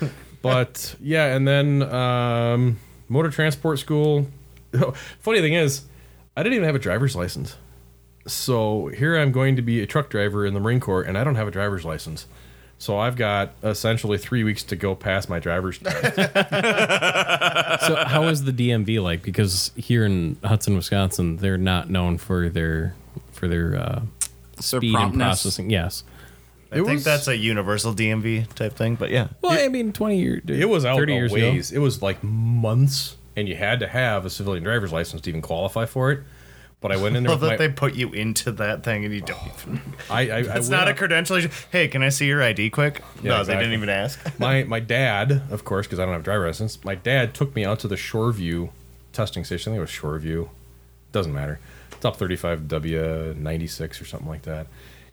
Speaker 4: but yeah, and then um, motor transport school. Funny thing is, I didn't even have a driver's license. So here I'm going to be a truck driver in the Marine Corps, and I don't have a driver's license. So I've got essentially three weeks to go past my driver's test.
Speaker 1: So how is the DMV like? Because here in Hudson, Wisconsin, they're not known for their for their uh,
Speaker 2: So
Speaker 1: speed and
Speaker 2: promptness.
Speaker 1: processing. Yes.
Speaker 3: I
Speaker 4: It
Speaker 3: think
Speaker 4: was-
Speaker 3: that's a universal DMV type thing, but yeah.
Speaker 1: Well, I mean, twenty years.
Speaker 4: it was out
Speaker 1: thirty
Speaker 4: a
Speaker 1: years
Speaker 4: ways. It was like months, and you had to have a civilian driver's license to even qualify for it. But I went in there
Speaker 3: Love
Speaker 4: with
Speaker 3: that
Speaker 4: my,
Speaker 3: they put you into that thing and you don't even.
Speaker 4: I, I, I
Speaker 3: It's not a
Speaker 4: up-
Speaker 3: credential. Hey, can I see your ID quick?
Speaker 4: Yeah,
Speaker 3: no,
Speaker 4: exactly.
Speaker 3: they didn't even ask.
Speaker 4: my my dad, of course, because I don't have a driver license. My dad took me out to the Shoreview testing station. I think it was Shoreview. Doesn't matter. It's up 35W 96 or something like that.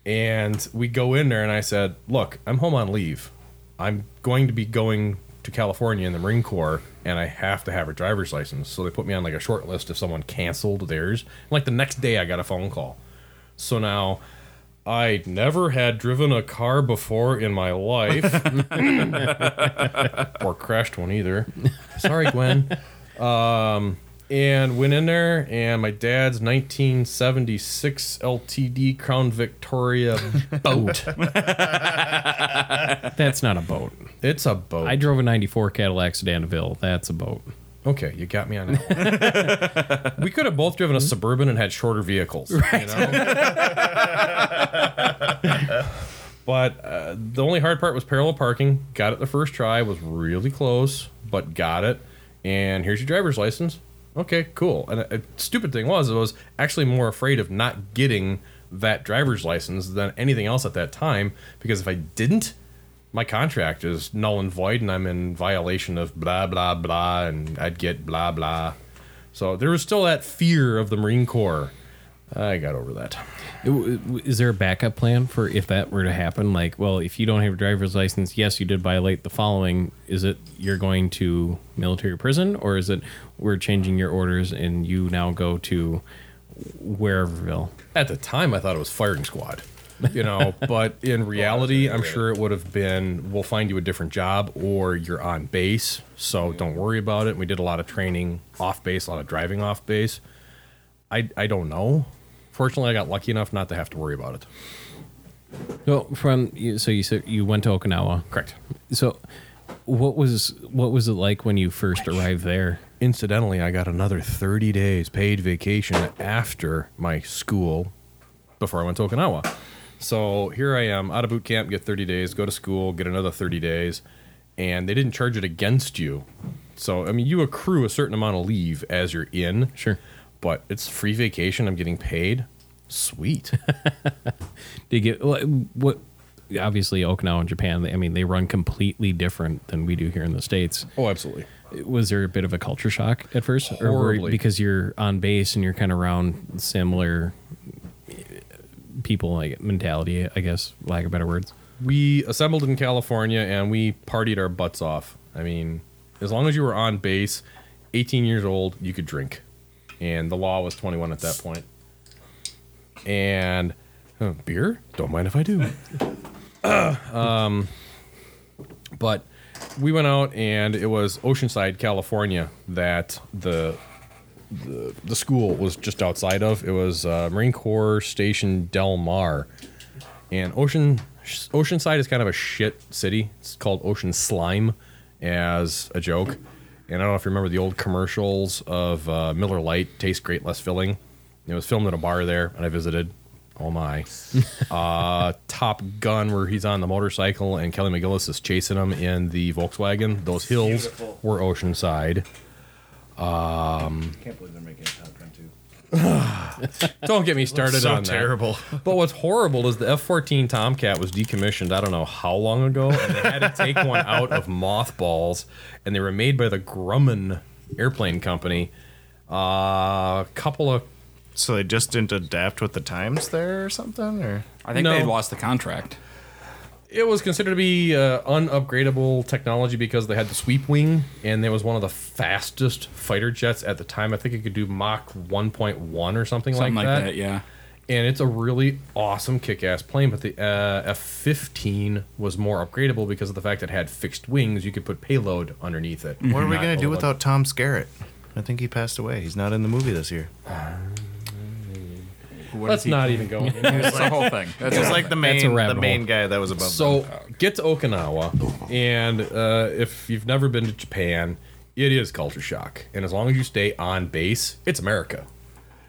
Speaker 4: And we go in there, and I said, "Look, I'm home on leave. I'm going to be going to California in the Marine Corps, and I have to have a driver's license." So they put me on like a short list if someone canceled theirs. And, like the next day, I got a phone call. So now. I never had driven a car before in my life or crashed one either. Sorry, Gwen. Um, and went in there, and my dad's 1976 LTD Crown Victoria boat.
Speaker 1: That's not a boat.
Speaker 4: it's a boat.
Speaker 1: I drove a '94 Cadillac Sedan DeVille. That's a boat.
Speaker 4: okay, you got me on that. we could have both driven a suburban and had shorter vehicles. You know? but uh, the only hard part was parallel parking. Got it the first try. Was really close, but got it. And here's your driver's license. Okay, cool. And a, a stupid thing was, I was actually more afraid of not getting that driver's license than anything else at that time because if I didn't, my contract is null and void and I'm in violation of blah blah blah and I'd get blah blah. So there was still that fear of the Marine Corps. I got over that.
Speaker 1: Is there a backup plan for if that were to happen? Like, well, if you don't have a driver's license, yes, you did violate the following. Is it you're going to military prison, or is it we're changing your orders and you now go to whereverville?
Speaker 4: At the time, I thought it was firing squad. you know. But in reality, I'm sure it would have been we'll find you a different job or you're on base, so don't worry about it. We did a lot of training off base, a lot of driving off base. I I don't know. Fortunately, I got lucky enough not to have to worry about it.
Speaker 1: So from you, so you said you went to Okinawa.
Speaker 4: Correct.
Speaker 1: So what was what was it like when you first arrived there?
Speaker 4: Incidentally, I got another 30 days paid vacation after my school before I went to Okinawa. So here I am out of boot camp, get 30 days, go to school, get another 30 days, and they didn't charge it against you. So, I mean, you accrue a certain amount of leave as you're in.
Speaker 1: Sure.
Speaker 4: But it's free vacation. I'm getting paid. Sweet.
Speaker 1: Did you get what? what obviously, Okinawa and Japan. I mean, they run completely different than we do here in the states.
Speaker 4: oh, absolutely.
Speaker 1: Was there a bit of a culture shock at first, or were, because you're on base and you're kind of around similar people, like mentality? I guess, lack of better words.
Speaker 4: we assembled in California and we partied our butts off. I mean, as long as you were on base, 18 years old, you could drink. And the law was 21 at that point. And uh, beer? Don't mind if I do. um, but we went out and it was Oceanside, California that the the, the school was just outside of. It was uh, Marine Corps Station Del Mar. And Ocean Oceanside is kind of a shit city. It's called Ocean Slime as a joke. And I don't know if you remember the old commercials of uh, Miller Lite, tastes great, less filling. It was filmed in a bar there, and I visited. Oh my! uh, Top Gun, where he's on the motorcycle and Kelly McGillis is chasing him in the Volkswagen. Those hills
Speaker 3: Beautiful.
Speaker 4: were Oceanside.
Speaker 3: Can't believe they're making a Top Gun too.
Speaker 4: Don't get me started
Speaker 3: so
Speaker 4: on that.
Speaker 3: terrible.
Speaker 4: But what's horrible is the F 14 Tomcat was decommissioned, I don't know how long ago, and they had to take one out of mothballs, and they were made by the Grumman Airplane Company. A uh, couple of.
Speaker 3: So they just didn't adapt with the times there or something, or
Speaker 2: I think
Speaker 4: No.
Speaker 2: they lost the contract.
Speaker 4: It was considered to be uh, unupgradable technology because they had the sweep wing, and it was one of the fastest fighter jets at the time. I think it could do Mach 1.1 or something,
Speaker 2: Something
Speaker 4: like,
Speaker 2: like
Speaker 4: that.
Speaker 2: that, yeah.
Speaker 4: and it's a really awesome kick-ass plane but the uh, f-15 was more upgradable because of the fact that it had fixed wings you could put payload underneath it
Speaker 3: what are we gonna do without Tom Skerritt? I think he passed away. He's not in the movie this year.
Speaker 2: What
Speaker 4: let's
Speaker 2: is he-
Speaker 4: not even go into that.
Speaker 2: The whole thing. That's
Speaker 3: It's like the
Speaker 1: That's a
Speaker 3: main, the main
Speaker 1: hole.
Speaker 3: guy that was above.
Speaker 4: so
Speaker 3: them.
Speaker 4: get to okinawa and uh, if you've never been to japan it is culture shock and as long as you stay on base it's america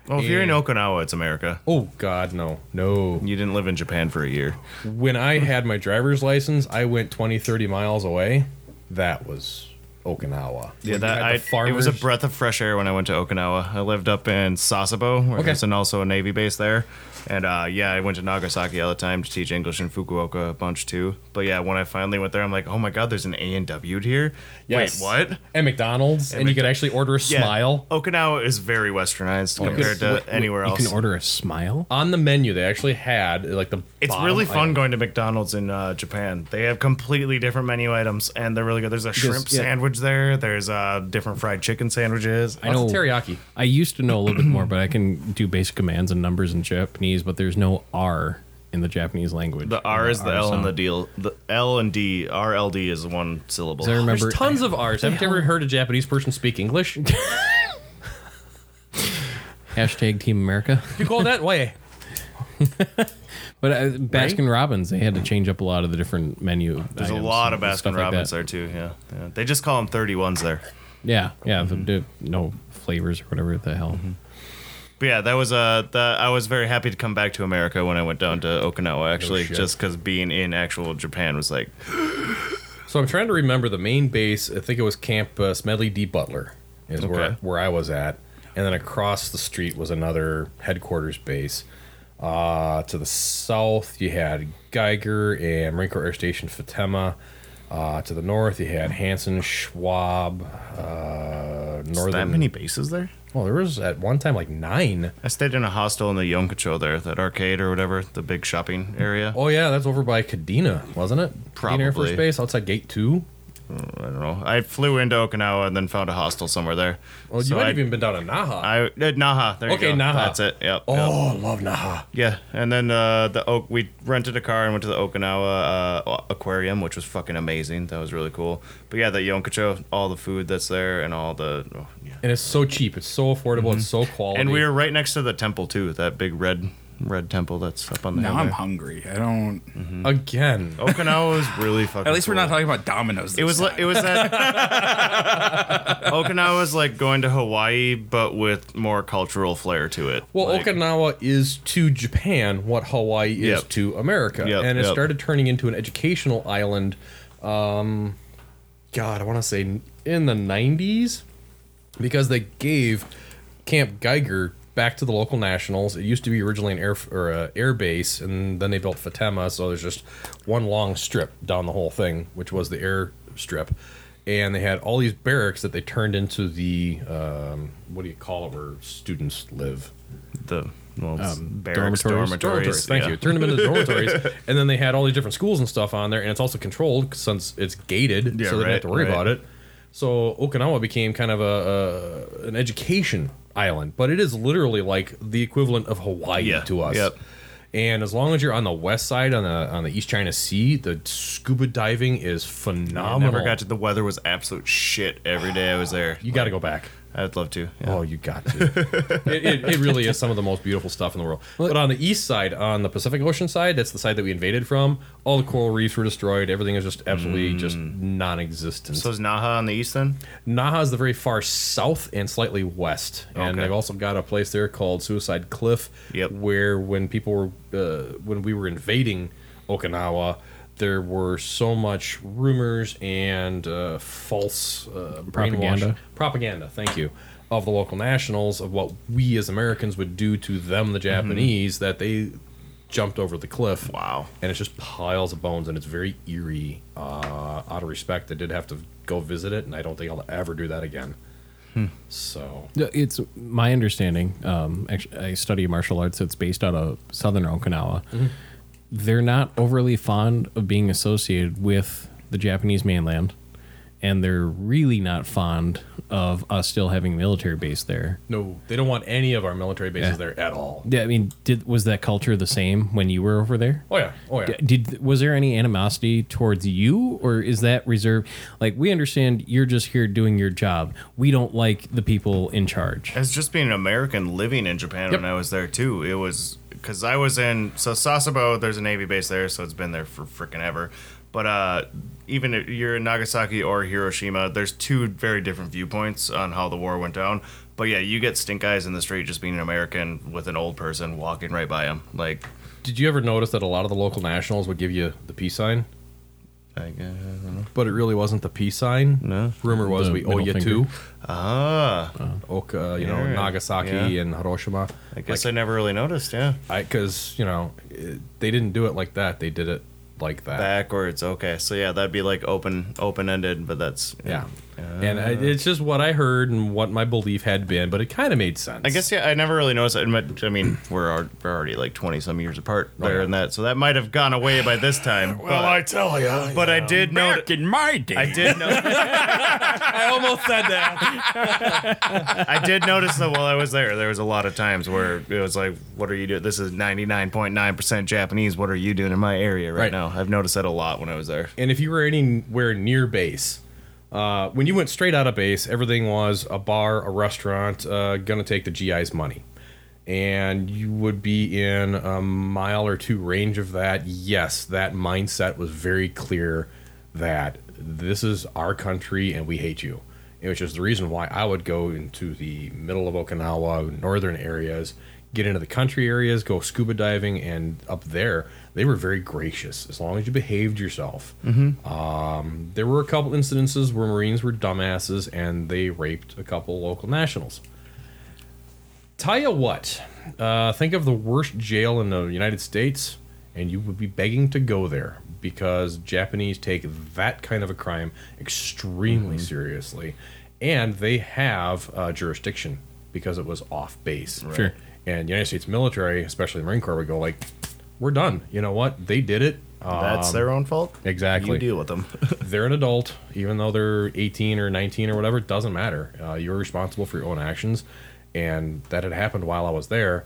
Speaker 3: well, if you're in Okinawa, it's America.
Speaker 4: oh god no no
Speaker 3: You didn't live in Japan for a year.
Speaker 4: when i had my driver's license i went 20 30 miles away that was okinawa
Speaker 3: Yeah, that I, it was a breath of fresh air when I went to Okinawa. I lived up in Sasebo, where
Speaker 4: Okay.
Speaker 3: there's an also a Navy base there. And uh, yeah, I went to Nagasaki all the time to teach English in Fukuoka a bunch too. But yeah, when I finally went there, I'm like, oh my god, there's an A and W here.
Speaker 4: Yes.
Speaker 3: Wait, what?
Speaker 4: and McDonald's, and, you
Speaker 3: Mc-
Speaker 4: could actually order a
Speaker 3: Yeah,
Speaker 4: smile.
Speaker 3: Okinawa is very westernized
Speaker 4: yes.
Speaker 3: compared to
Speaker 1: Wait, wait,
Speaker 3: anywhere
Speaker 1: you can order a smile.
Speaker 4: On the menu, they actually had like the.
Speaker 3: It's really fun
Speaker 4: item.
Speaker 3: going to McDonald's in uh, Japan. They have completely different menu items, and they're really good. There's a shrimp
Speaker 1: yeah.
Speaker 3: sandwich there. There's uh, different fried chicken sandwiches.
Speaker 1: I
Speaker 4: Lots
Speaker 1: know
Speaker 4: of teriyaki.
Speaker 1: I used to know a little bit more, but I can do basic commands and numbers in Japanese, but there's no R in the Japanese language.
Speaker 3: The R is the L and the
Speaker 1: sound.
Speaker 3: deal. The L and D, R L D is one syllable.
Speaker 1: I remember
Speaker 4: There's tons of R's. Haven't you ever heard a Japanese person speak English?
Speaker 1: hashtag Team America?
Speaker 4: you call that way?
Speaker 1: But uh, Baskin Robbins, they had to change up a lot of the different menu.
Speaker 3: There's a lot of Baskin
Speaker 1: stuff like
Speaker 3: Robbins there too. Yeah. yeah, they just call them 31s there.
Speaker 1: Yeah, yeah. the-
Speaker 3: Mm-hmm.
Speaker 1: the- no flavors or whatever the hell.
Speaker 3: But yeah, that was uh, the, I was very happy to come back to America when I went down to Okinawa. Actually,
Speaker 4: shit.
Speaker 3: just because being in actual Japan was like,
Speaker 4: So I'm trying to remember the main base. I think it was Camp uh, Smedley D. Butler, is where where I was at, and then across the street was another headquarters base. Uh, to the south, you had Geiger and Marine Corps Air Station Futenma. Uh, to the north, you had Hansen, Schwab, uh,
Speaker 3: is
Speaker 4: Northern.
Speaker 3: that many bases there?
Speaker 4: Well, there was at one time like nine.
Speaker 3: I stayed in a hostel in the Yonkacho there, that arcade or whatever, the big shopping area.
Speaker 4: Oh yeah, that's over by Kadena, wasn't it? Kadena Air Force Base outside Gate Two.
Speaker 3: I don't know. I flew into Okinawa and then found a hostel somewhere there.
Speaker 4: Well, you
Speaker 3: So
Speaker 4: might
Speaker 3: I,
Speaker 4: have even been down in Naha.
Speaker 3: I uh, Naha. There you
Speaker 4: Okay,
Speaker 3: go.
Speaker 4: Naha.
Speaker 3: That's it. Yep. yep.
Speaker 4: oh, I love Naha.
Speaker 3: Yeah, and then uh, the Oak. We rented a car and went to the Okinawa uh, aquarium, which was fucking amazing. That was really cool. But yeah, the Yonkacho, all the food that's there, and all the. Oh, yeah.
Speaker 4: And it's so cheap. It's so affordable. It's so quality.
Speaker 3: And we were right next to the temple too. That big red red temple that's up on the
Speaker 2: Now
Speaker 3: hill
Speaker 2: I'm
Speaker 3: there.
Speaker 2: hungry. I don't.
Speaker 4: again.
Speaker 3: Okinawa was really fucking.
Speaker 2: At least we're not talking about Domino's.
Speaker 3: It was like it was that Okinawa is like going to Hawaii, but with more cultural flair to it.
Speaker 4: Well,
Speaker 3: Like,
Speaker 4: Okinawa is to Japan what Hawaii is
Speaker 3: Yep.
Speaker 4: to America,
Speaker 3: Yep,
Speaker 4: and it
Speaker 3: yep.
Speaker 4: started turning into an educational island. Um, God, I want to say in the '90s because they gave Camp Geiger back to the local nationals. It used to be originally an air or a air base, and then they built Futenma, so there's just one long strip down the whole thing, which was the air strip. And they had all these barracks that they turned into the um, what do you call it, where students live?
Speaker 3: the well,
Speaker 1: Um,
Speaker 3: barracks,
Speaker 1: dormitories?
Speaker 3: dormitories.
Speaker 4: Thank
Speaker 3: yeah.
Speaker 4: you. Turned them into dormitories, and then they had all these different schools and stuff on there, and it's also controlled since it's gated,
Speaker 3: Yeah,
Speaker 4: so they don't have to worry
Speaker 3: right.
Speaker 4: about it. So Okinawa became kind of a, a an education island, but it is literally like the equivalent of Hawaii
Speaker 3: Yeah,
Speaker 4: to us.
Speaker 3: yep.
Speaker 4: And as long as you're on the west side on the on the East China Sea, the scuba diving is
Speaker 3: I
Speaker 4: phenomenal.
Speaker 3: never got to. The weather was absolute shit every day I was there.
Speaker 4: You got to go back.
Speaker 3: I'd love to. yeah.
Speaker 4: Oh, you got to. it, it, it really is some of the most beautiful stuff in the world. But on the east side, on the Pacific Ocean side, that's the side that we invaded from. All the coral reefs were destroyed. Everything is just absolutely just non-existent.
Speaker 3: So is Naha on the east then?
Speaker 4: Naha is the very far south and slightly west, and
Speaker 3: Okay.
Speaker 4: they've also got a place there called Suicide Cliff,
Speaker 3: Yep.
Speaker 4: where when people were uh, when we were invading Okinawa. There were so much rumors and uh, false uh,
Speaker 1: Propaganda.
Speaker 4: propaganda. Thank you of the local nationals of what we as Americans would do to them, the Japanese, that they jumped over the cliff.
Speaker 3: Wow.
Speaker 4: And it's just piles of bones, and it's very eerie. Uh, out of respect, I did have to go visit it, and I don't think I'll ever do that again. So
Speaker 1: It's my understanding. Um, actually, I study martial arts. It's based out of southern Okinawa. They're not overly fond of being associated with the Japanese mainland, and they're really not fond of us still having a military base there.
Speaker 4: no, they don't want any of our military bases
Speaker 1: Yeah.
Speaker 4: there at all.
Speaker 1: Yeah, I mean, did was that culture the same when you were over there?
Speaker 4: Oh yeah, oh yeah.
Speaker 1: Did was there any animosity towards you, or is that reserved? Like we understand you're just here doing your job. We don't like the people in charge.
Speaker 3: As just being an American living in Japan
Speaker 4: Yep.
Speaker 3: when I was there too, it was because I was in so Sasebo. There's a Navy base there, so it's been there for freaking ever. But uh, even if you're in Nagasaki or Hiroshima, there's two very different viewpoints on how the war went down. But yeah, you get stink eyes in the street just being an American with an old person walking right by him. Like,
Speaker 4: Did you ever notice that a lot of the local nationals would give you the peace sign,
Speaker 3: I guess, I don't know.
Speaker 4: but it really wasn't the peace sign?
Speaker 3: No.
Speaker 4: Rumor was
Speaker 1: The
Speaker 4: we owe
Speaker 1: middle
Speaker 4: you
Speaker 1: finger.
Speaker 4: two.
Speaker 3: Ah,
Speaker 4: Oka, you know,
Speaker 3: Yeah,
Speaker 4: Nagasaki
Speaker 3: yeah.
Speaker 4: and Hiroshima.
Speaker 3: I guess I never really noticed. Yeah,
Speaker 4: because you know it, they didn't do it like that. They did it like that.
Speaker 3: backwards. Okay, so yeah, that'd be like open, open ended. But that's
Speaker 4: Yeah, and I, it's just what I heard and what my belief had been, but it kind of made sense.
Speaker 3: I guess yeah, I never really noticed. It. I mean, we're, we're already like twenty some years apart oh, there
Speaker 4: yeah.
Speaker 3: and that, so that might have gone away by this time. Well, but, I
Speaker 4: tell you,
Speaker 3: but I did know.
Speaker 2: Back in my day,
Speaker 3: I did know.
Speaker 4: I almost said that.
Speaker 3: I did notice that while I was there, there was a lot of times where it was like, "What are you doing? This is ninety nine point nine percent Japanese. What are you doing in my area right,
Speaker 4: Right.
Speaker 3: now?" I've noticed that a lot when I was there.
Speaker 4: and if you were anywhere near base, uh, when you went straight out of base, everything was a bar, a restaurant, uh, gonna take the GI's money. And you would be in a mile or two range of that. Yes, that mindset was very clear that this is our country and we hate you. Which is the reason why I would go into the middle of Okinawa, northern areas, get into the country areas, go scuba diving, and up there, they were very gracious as long as you behaved yourself. Um, there were a couple incidences where Marines were dumbasses and they raped a couple local nationals. Tell you what, uh, think of the worst jail in the United States, and you would be begging to go there because Japanese take that kind of a crime extremely seriously, and they have uh, jurisdiction because it was off base.
Speaker 1: Sure.
Speaker 4: And the United States military, especially the Marine Corps, would go like, "We're done. You know what? They did it.
Speaker 3: That's their own fault.
Speaker 4: exactly.
Speaker 3: You deal with them.
Speaker 4: they're an adult, even though they're 18 or 19 or whatever. It doesn't matter. Uh, you're responsible for your own actions, and that had happened while I was there.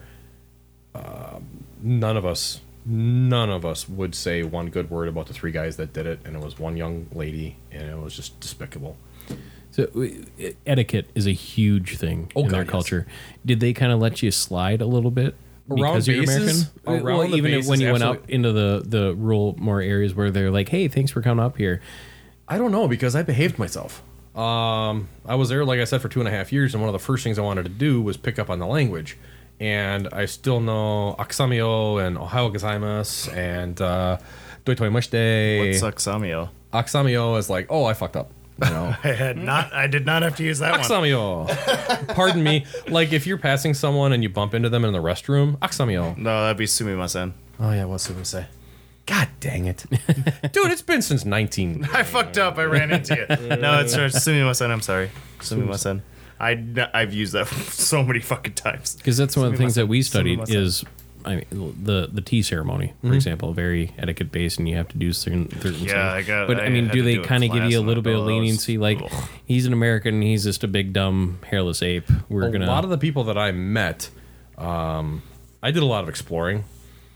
Speaker 4: Um none of us, none of us would say one good word about the three guys that did it, and it was one young lady, and it was just despicable.
Speaker 1: So etiquette is a huge thing
Speaker 4: Oh,
Speaker 1: in
Speaker 4: God,
Speaker 1: their
Speaker 4: yes.
Speaker 1: culture. Did they kind of let you slide a little bit
Speaker 4: Around
Speaker 1: because you're
Speaker 4: bases?
Speaker 1: American?
Speaker 4: Around
Speaker 1: well,
Speaker 4: the
Speaker 1: even if- when
Speaker 4: bases,
Speaker 1: you went up into the the rural more areas where they're like, "Hey, thanks for coming up here."
Speaker 4: I don't know because I behaved myself. Um, I was there, like I said, for two and a half years, and one of the first things I wanted to do was pick up on the language. And I still know Aksamio and Ohayo gozaimasu and uh, Doitoi Mushte.
Speaker 3: What's Aksamio?
Speaker 4: Aksamio is like, oh, I fucked up. You know,
Speaker 3: I had not. I did not have to use that one.
Speaker 4: Aksamio. Pardon me. Like if you're passing someone and you bump into them in the restroom, Aksamio.
Speaker 3: No, that'd be sumimasen.
Speaker 4: Oh yeah, what's it say? God dang it, dude! It's been since 19.
Speaker 3: I fucked up. I ran into you. No, it's uh, sumimasen. I'm sorry. Sumimasen. I I've used that so many fucking times.
Speaker 1: Because that's one of the things that we studied
Speaker 3: Sumimasen.
Speaker 1: is. I mean, the the tea ceremony,
Speaker 4: Mm-hmm.
Speaker 1: for example, very etiquette based, and you have to do certain. certain
Speaker 3: Yeah,
Speaker 1: things.
Speaker 3: I got-
Speaker 1: But I,
Speaker 3: I
Speaker 1: mean, do they kind of give you a little bit of leniency? Like,
Speaker 3: Ugh.
Speaker 1: he's an American, he's just a big dumb hairless ape. We're
Speaker 4: a
Speaker 1: gonna A
Speaker 4: lot of the people that I met, um, I did a lot of exploring,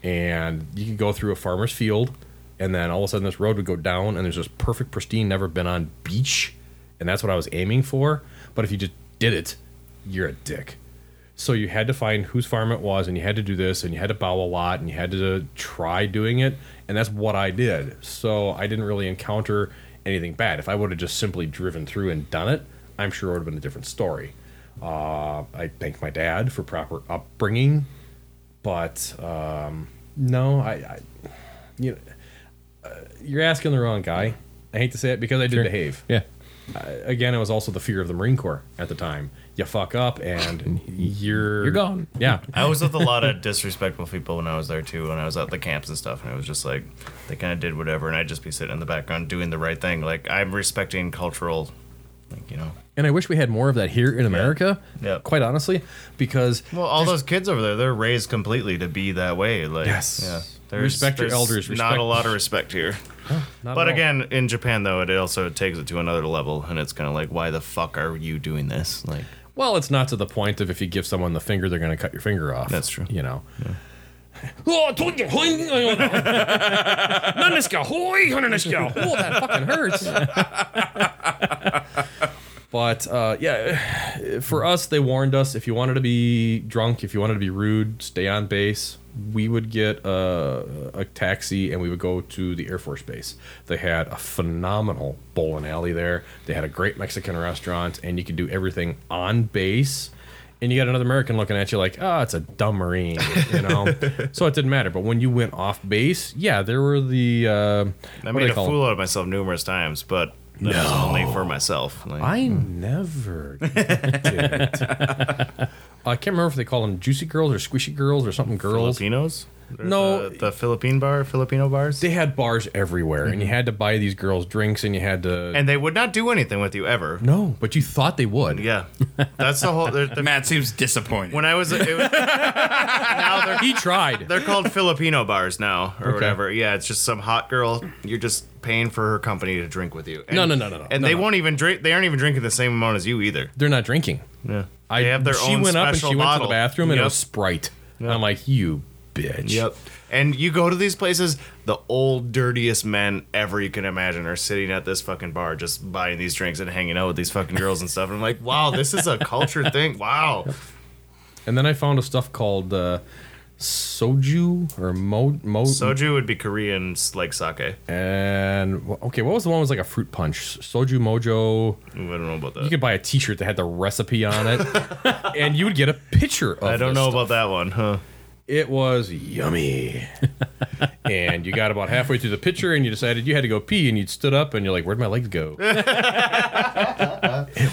Speaker 4: and you could go through a farmer's field, and then all of a sudden this road would go down, and there's this perfect, pristine, never been on beach, and that's what I was aiming for. But if you just did it, you're a dick. So you had to find whose farm it was, and you had to do this, and you had to bow a lot, and you had to try doing it, and that's what I did. So I didn't really encounter anything bad. If I would have just simply driven through and done it, I'm sure it would have been a different story. Uh, I thank my dad for proper upbringing, but um, no, I, I you know, uh, you're asking the wrong guy. I hate to say it because I did
Speaker 1: Sure.
Speaker 4: behave.
Speaker 1: yeah.
Speaker 4: Uh, again, it was also the fear of the Marine Corps at the time. You fuck up and you're
Speaker 1: You're gone.
Speaker 4: Yeah,
Speaker 3: I was with a lot of disrespectful people when I was there too. When I was at the camps and stuff, and it was just like they kind of did whatever, and I'd just be sitting in the background doing the right thing. Like I'm respecting cultural, like you know.
Speaker 4: and I wish we had more of that here in America.
Speaker 3: Yeah.
Speaker 4: Quite honestly, because
Speaker 3: Well, all those kids over there, they're raised completely to be that way. Like,
Speaker 4: Yes.
Speaker 3: yeah.
Speaker 4: Respect your elders,
Speaker 3: Not a lot of respect here.
Speaker 4: not
Speaker 3: But again, in Japan though, it also takes it to another level, and it's kind of like, why the fuck are you doing this? Like,
Speaker 4: well, it's not to the point of if you give someone the finger, they're going to cut your finger off.
Speaker 3: That's true.
Speaker 4: You know. Oh, I told you. Oh, that fucking hurts. but uh, yeah, for us, they warned us if you wanted to be drunk, if you wanted to be rude, stay on base. We would get a, a taxi and we would go to the Air Force Base. They had a phenomenal bowling alley there. They had a great Mexican restaurant, and you could do everything on base. And you got another American looking at you like, oh, it's a dumb Marine, you know? so it didn't matter. But when you went off base, yeah, there were the. Uh,
Speaker 3: I made a fool out of myself numerous times, but that was only for myself. Like,
Speaker 4: I hmm. never did it. I can't remember if they call them juicy girls or squishy girls or something girls.
Speaker 3: Filipinos? There's
Speaker 4: No.
Speaker 3: the, the Philippine bar, Filipino bars,
Speaker 4: They had bars everywhere, and you mm-hmm. had to buy these girls drinks, and you had to.
Speaker 3: and they would not do anything with you ever.
Speaker 4: no, but you thought they would.
Speaker 3: Yeah, that's the whole. The, the,
Speaker 2: Matt seems disappointed.
Speaker 3: when I was, it was now they're
Speaker 4: He tried.
Speaker 3: they're called Filipino bars now or
Speaker 4: Okay.
Speaker 3: whatever. Yeah, it's just some hot girl. You're just paying for her company to drink with you. And,
Speaker 4: No, no, no, no, no.
Speaker 3: And
Speaker 4: No,
Speaker 3: they
Speaker 4: no.
Speaker 3: won't even drink. They aren't even drinking the same amount as you either.
Speaker 4: They're not drinking.
Speaker 3: Yeah,
Speaker 4: I
Speaker 3: they have their
Speaker 4: she
Speaker 3: own
Speaker 4: went up and she
Speaker 3: special
Speaker 4: went
Speaker 3: bottle.
Speaker 4: to the bathroom, and it
Speaker 3: Yep.
Speaker 4: was Sprite. And I'm like, you bitch.
Speaker 3: Yep. And you go to these places, the old dirtiest men ever you can imagine are sitting at this fucking bar just buying these drinks and hanging out with these fucking girls and stuff. And I'm like, wow, this is a culture thing. Wow.
Speaker 4: And then I found a stuff called uh, soju or mo mo
Speaker 3: Soju would be Korean like sake.
Speaker 4: and okay, what was the one that was like a fruit punch? Soju Mojo.
Speaker 3: I don't know about that.
Speaker 4: You could buy a T-shirt that had the recipe on it, and you would get a picture of.
Speaker 3: I don't know
Speaker 4: stuff.
Speaker 3: about that one, huh?
Speaker 4: It was yummy, and you got about halfway through the picture, and you decided you had to go pee, and you stood up, and you're like, "Where'd my legs go?" it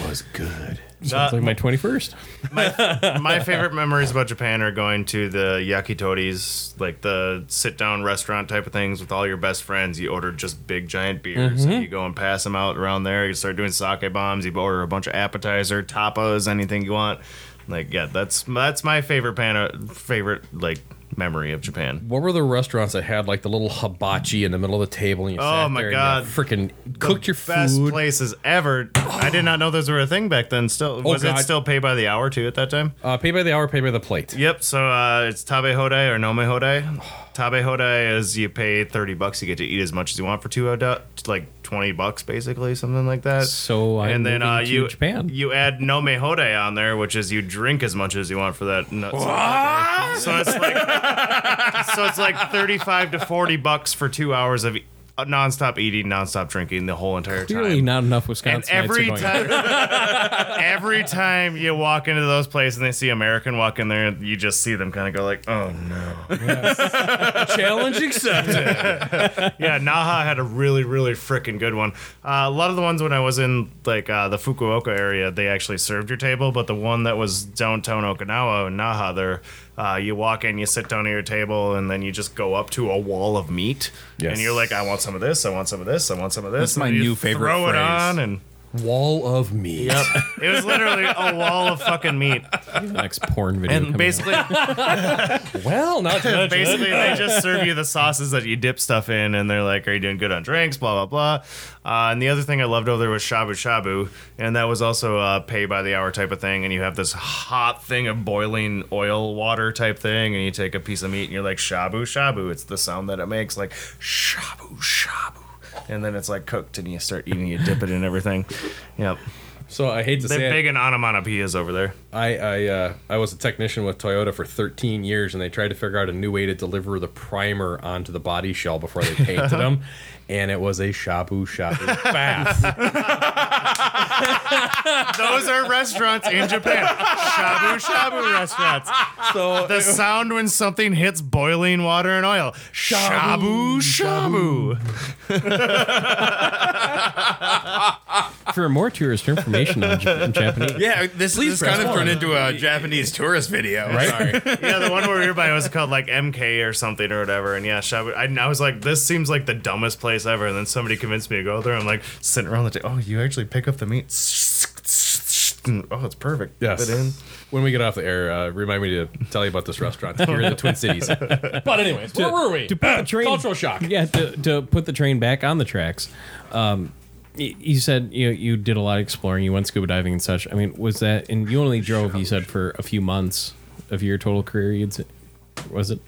Speaker 4: was good.
Speaker 1: Sounds like my twenty first.
Speaker 3: My favorite memories about Japan are going to the yakitori's, like the sit down restaurant type of things with all your best friends. You order just big giant beers and mm-hmm. you go and pass them out around there. You start doing sake bombs. You order a bunch of appetizer, tapas, anything you want. Like yeah, that's that's my favorite pan favorite like memory of Japan.
Speaker 4: What were the restaurants that had like the little hibachi in the middle of the table? And you
Speaker 3: Oh my God.
Speaker 4: Freaking cooked your
Speaker 3: Best
Speaker 4: food.
Speaker 3: places ever. I did not know those were a thing back then. Still, was it still pay by the hour too at that time?
Speaker 4: Uh, pay by the hour, pay by the plate.
Speaker 3: Yep. So uh, it's tabe hodai or nome hodai. Tabe hodai is you pay thirty bucks, you get to eat as much as you want for two oda, like twenty bucks basically, something like that.
Speaker 1: So I'm
Speaker 3: and then
Speaker 1: moving
Speaker 3: uh,
Speaker 1: to
Speaker 3: you
Speaker 1: Japan.
Speaker 3: you add nome hodai on there, which is you drink as much as you want for that. nut- So it's like so it's like thirty five to forty bucks for two hours of uh, nonstop eating, nonstop drinking the whole entire
Speaker 1: Clearly
Speaker 3: time.
Speaker 1: not enough
Speaker 3: And
Speaker 1: Wisconsin.
Speaker 3: every time, every time you walk into those places and they see American walk in there, you just see them kind of go like, "Oh no."
Speaker 4: Challenge accepted.
Speaker 3: Yeah, Naha had a really, really freaking good one. Uh, a lot of the ones when I was in like uh, the Fukuoka area, they actually served your table, but the one that was downtown Okinawa in Naha, there, uh, you walk in, you sit down at your table, and then you just go up to a wall of meat,
Speaker 4: Yes.
Speaker 3: and you're like, "I want some of this, I want some of this, I want some of this."
Speaker 2: That's
Speaker 3: and
Speaker 2: my
Speaker 3: then you
Speaker 2: new favorite
Speaker 3: Throw it
Speaker 2: phrase.
Speaker 3: on, and
Speaker 4: Wall of meat.
Speaker 3: yep, it was literally a wall of fucking meat,
Speaker 1: next porn video.
Speaker 3: and
Speaker 1: coming
Speaker 3: basically.
Speaker 4: Well, not to mention
Speaker 3: Basically, they just serve you the sauces that you dip stuff in, and they're like, "Are you doing good on drinks?" Blah blah blah. Uh, and the other thing I loved over there was shabu shabu, and that was also a pay by the hour type of thing. And you have this hot thing of boiling oil water type thing, and you take a piece of meat, and you're like shabu shabu. It's the sound that it makes, like shabu shabu. And then it's like cooked, and you start eating, you dip it in everything. Yep,
Speaker 4: So I hate to
Speaker 3: they're
Speaker 4: say
Speaker 3: big
Speaker 4: it.
Speaker 3: in onomatopoeias over there.
Speaker 4: I I, uh, I was a technician with Toyota for 13 years, and they tried to figure out a new way to deliver the primer onto the body shell before they painted them, and it was a shabu shabu bath.
Speaker 3: Those are restaurants in Japan. Shabu shabu restaurants.
Speaker 4: so
Speaker 3: The sound when something hits boiling water and oil. Shabu shabu.
Speaker 1: For more tourist information on Jap- Japanese,
Speaker 2: Yeah, this, this
Speaker 4: press
Speaker 2: kind of turned into a Japanese tourist video.
Speaker 4: Sorry.
Speaker 3: Yeah, the one where we were by was called like MK or something or whatever. And yeah, shabu. I, I was like, this seems like the dumbest place ever. And then somebody convinced me to go there. I'm like sitting around the table. Oh, you actually pick up the meat. Oh, it's perfect.
Speaker 4: Yes.
Speaker 3: Put it in.
Speaker 4: When we get off the air, uh, remind me to tell you about this restaurant here in the Twin Cities. But anyways, where were we?
Speaker 1: to put the train,
Speaker 4: Cultural shock.
Speaker 1: Yeah, to, to put the train back on the tracks. Um, y- you said you you did a lot of exploring. You went scuba diving and such. I mean, was that and you only drove? You said for a few months of your total career. You'd say, was it?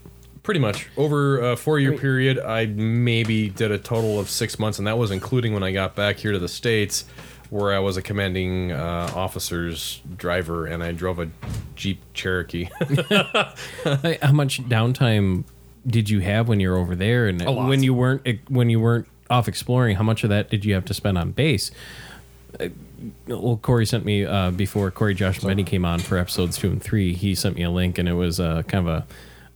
Speaker 4: Pretty much. Over a four year period, I maybe did a total of six months, and that was including when I got back here to the States, where I was a commanding uh, officer's driver and I drove a Jeep Cherokee.
Speaker 1: How much downtime did you have when you were over there? And
Speaker 4: lot.
Speaker 1: when you weren't when you weren't off exploring, how much of that did you have to spend on base? Uh, Well, Corey sent me uh, before Corey Josh and Benny came on for episodes two and three. He sent me a link, and it was uh, kind of a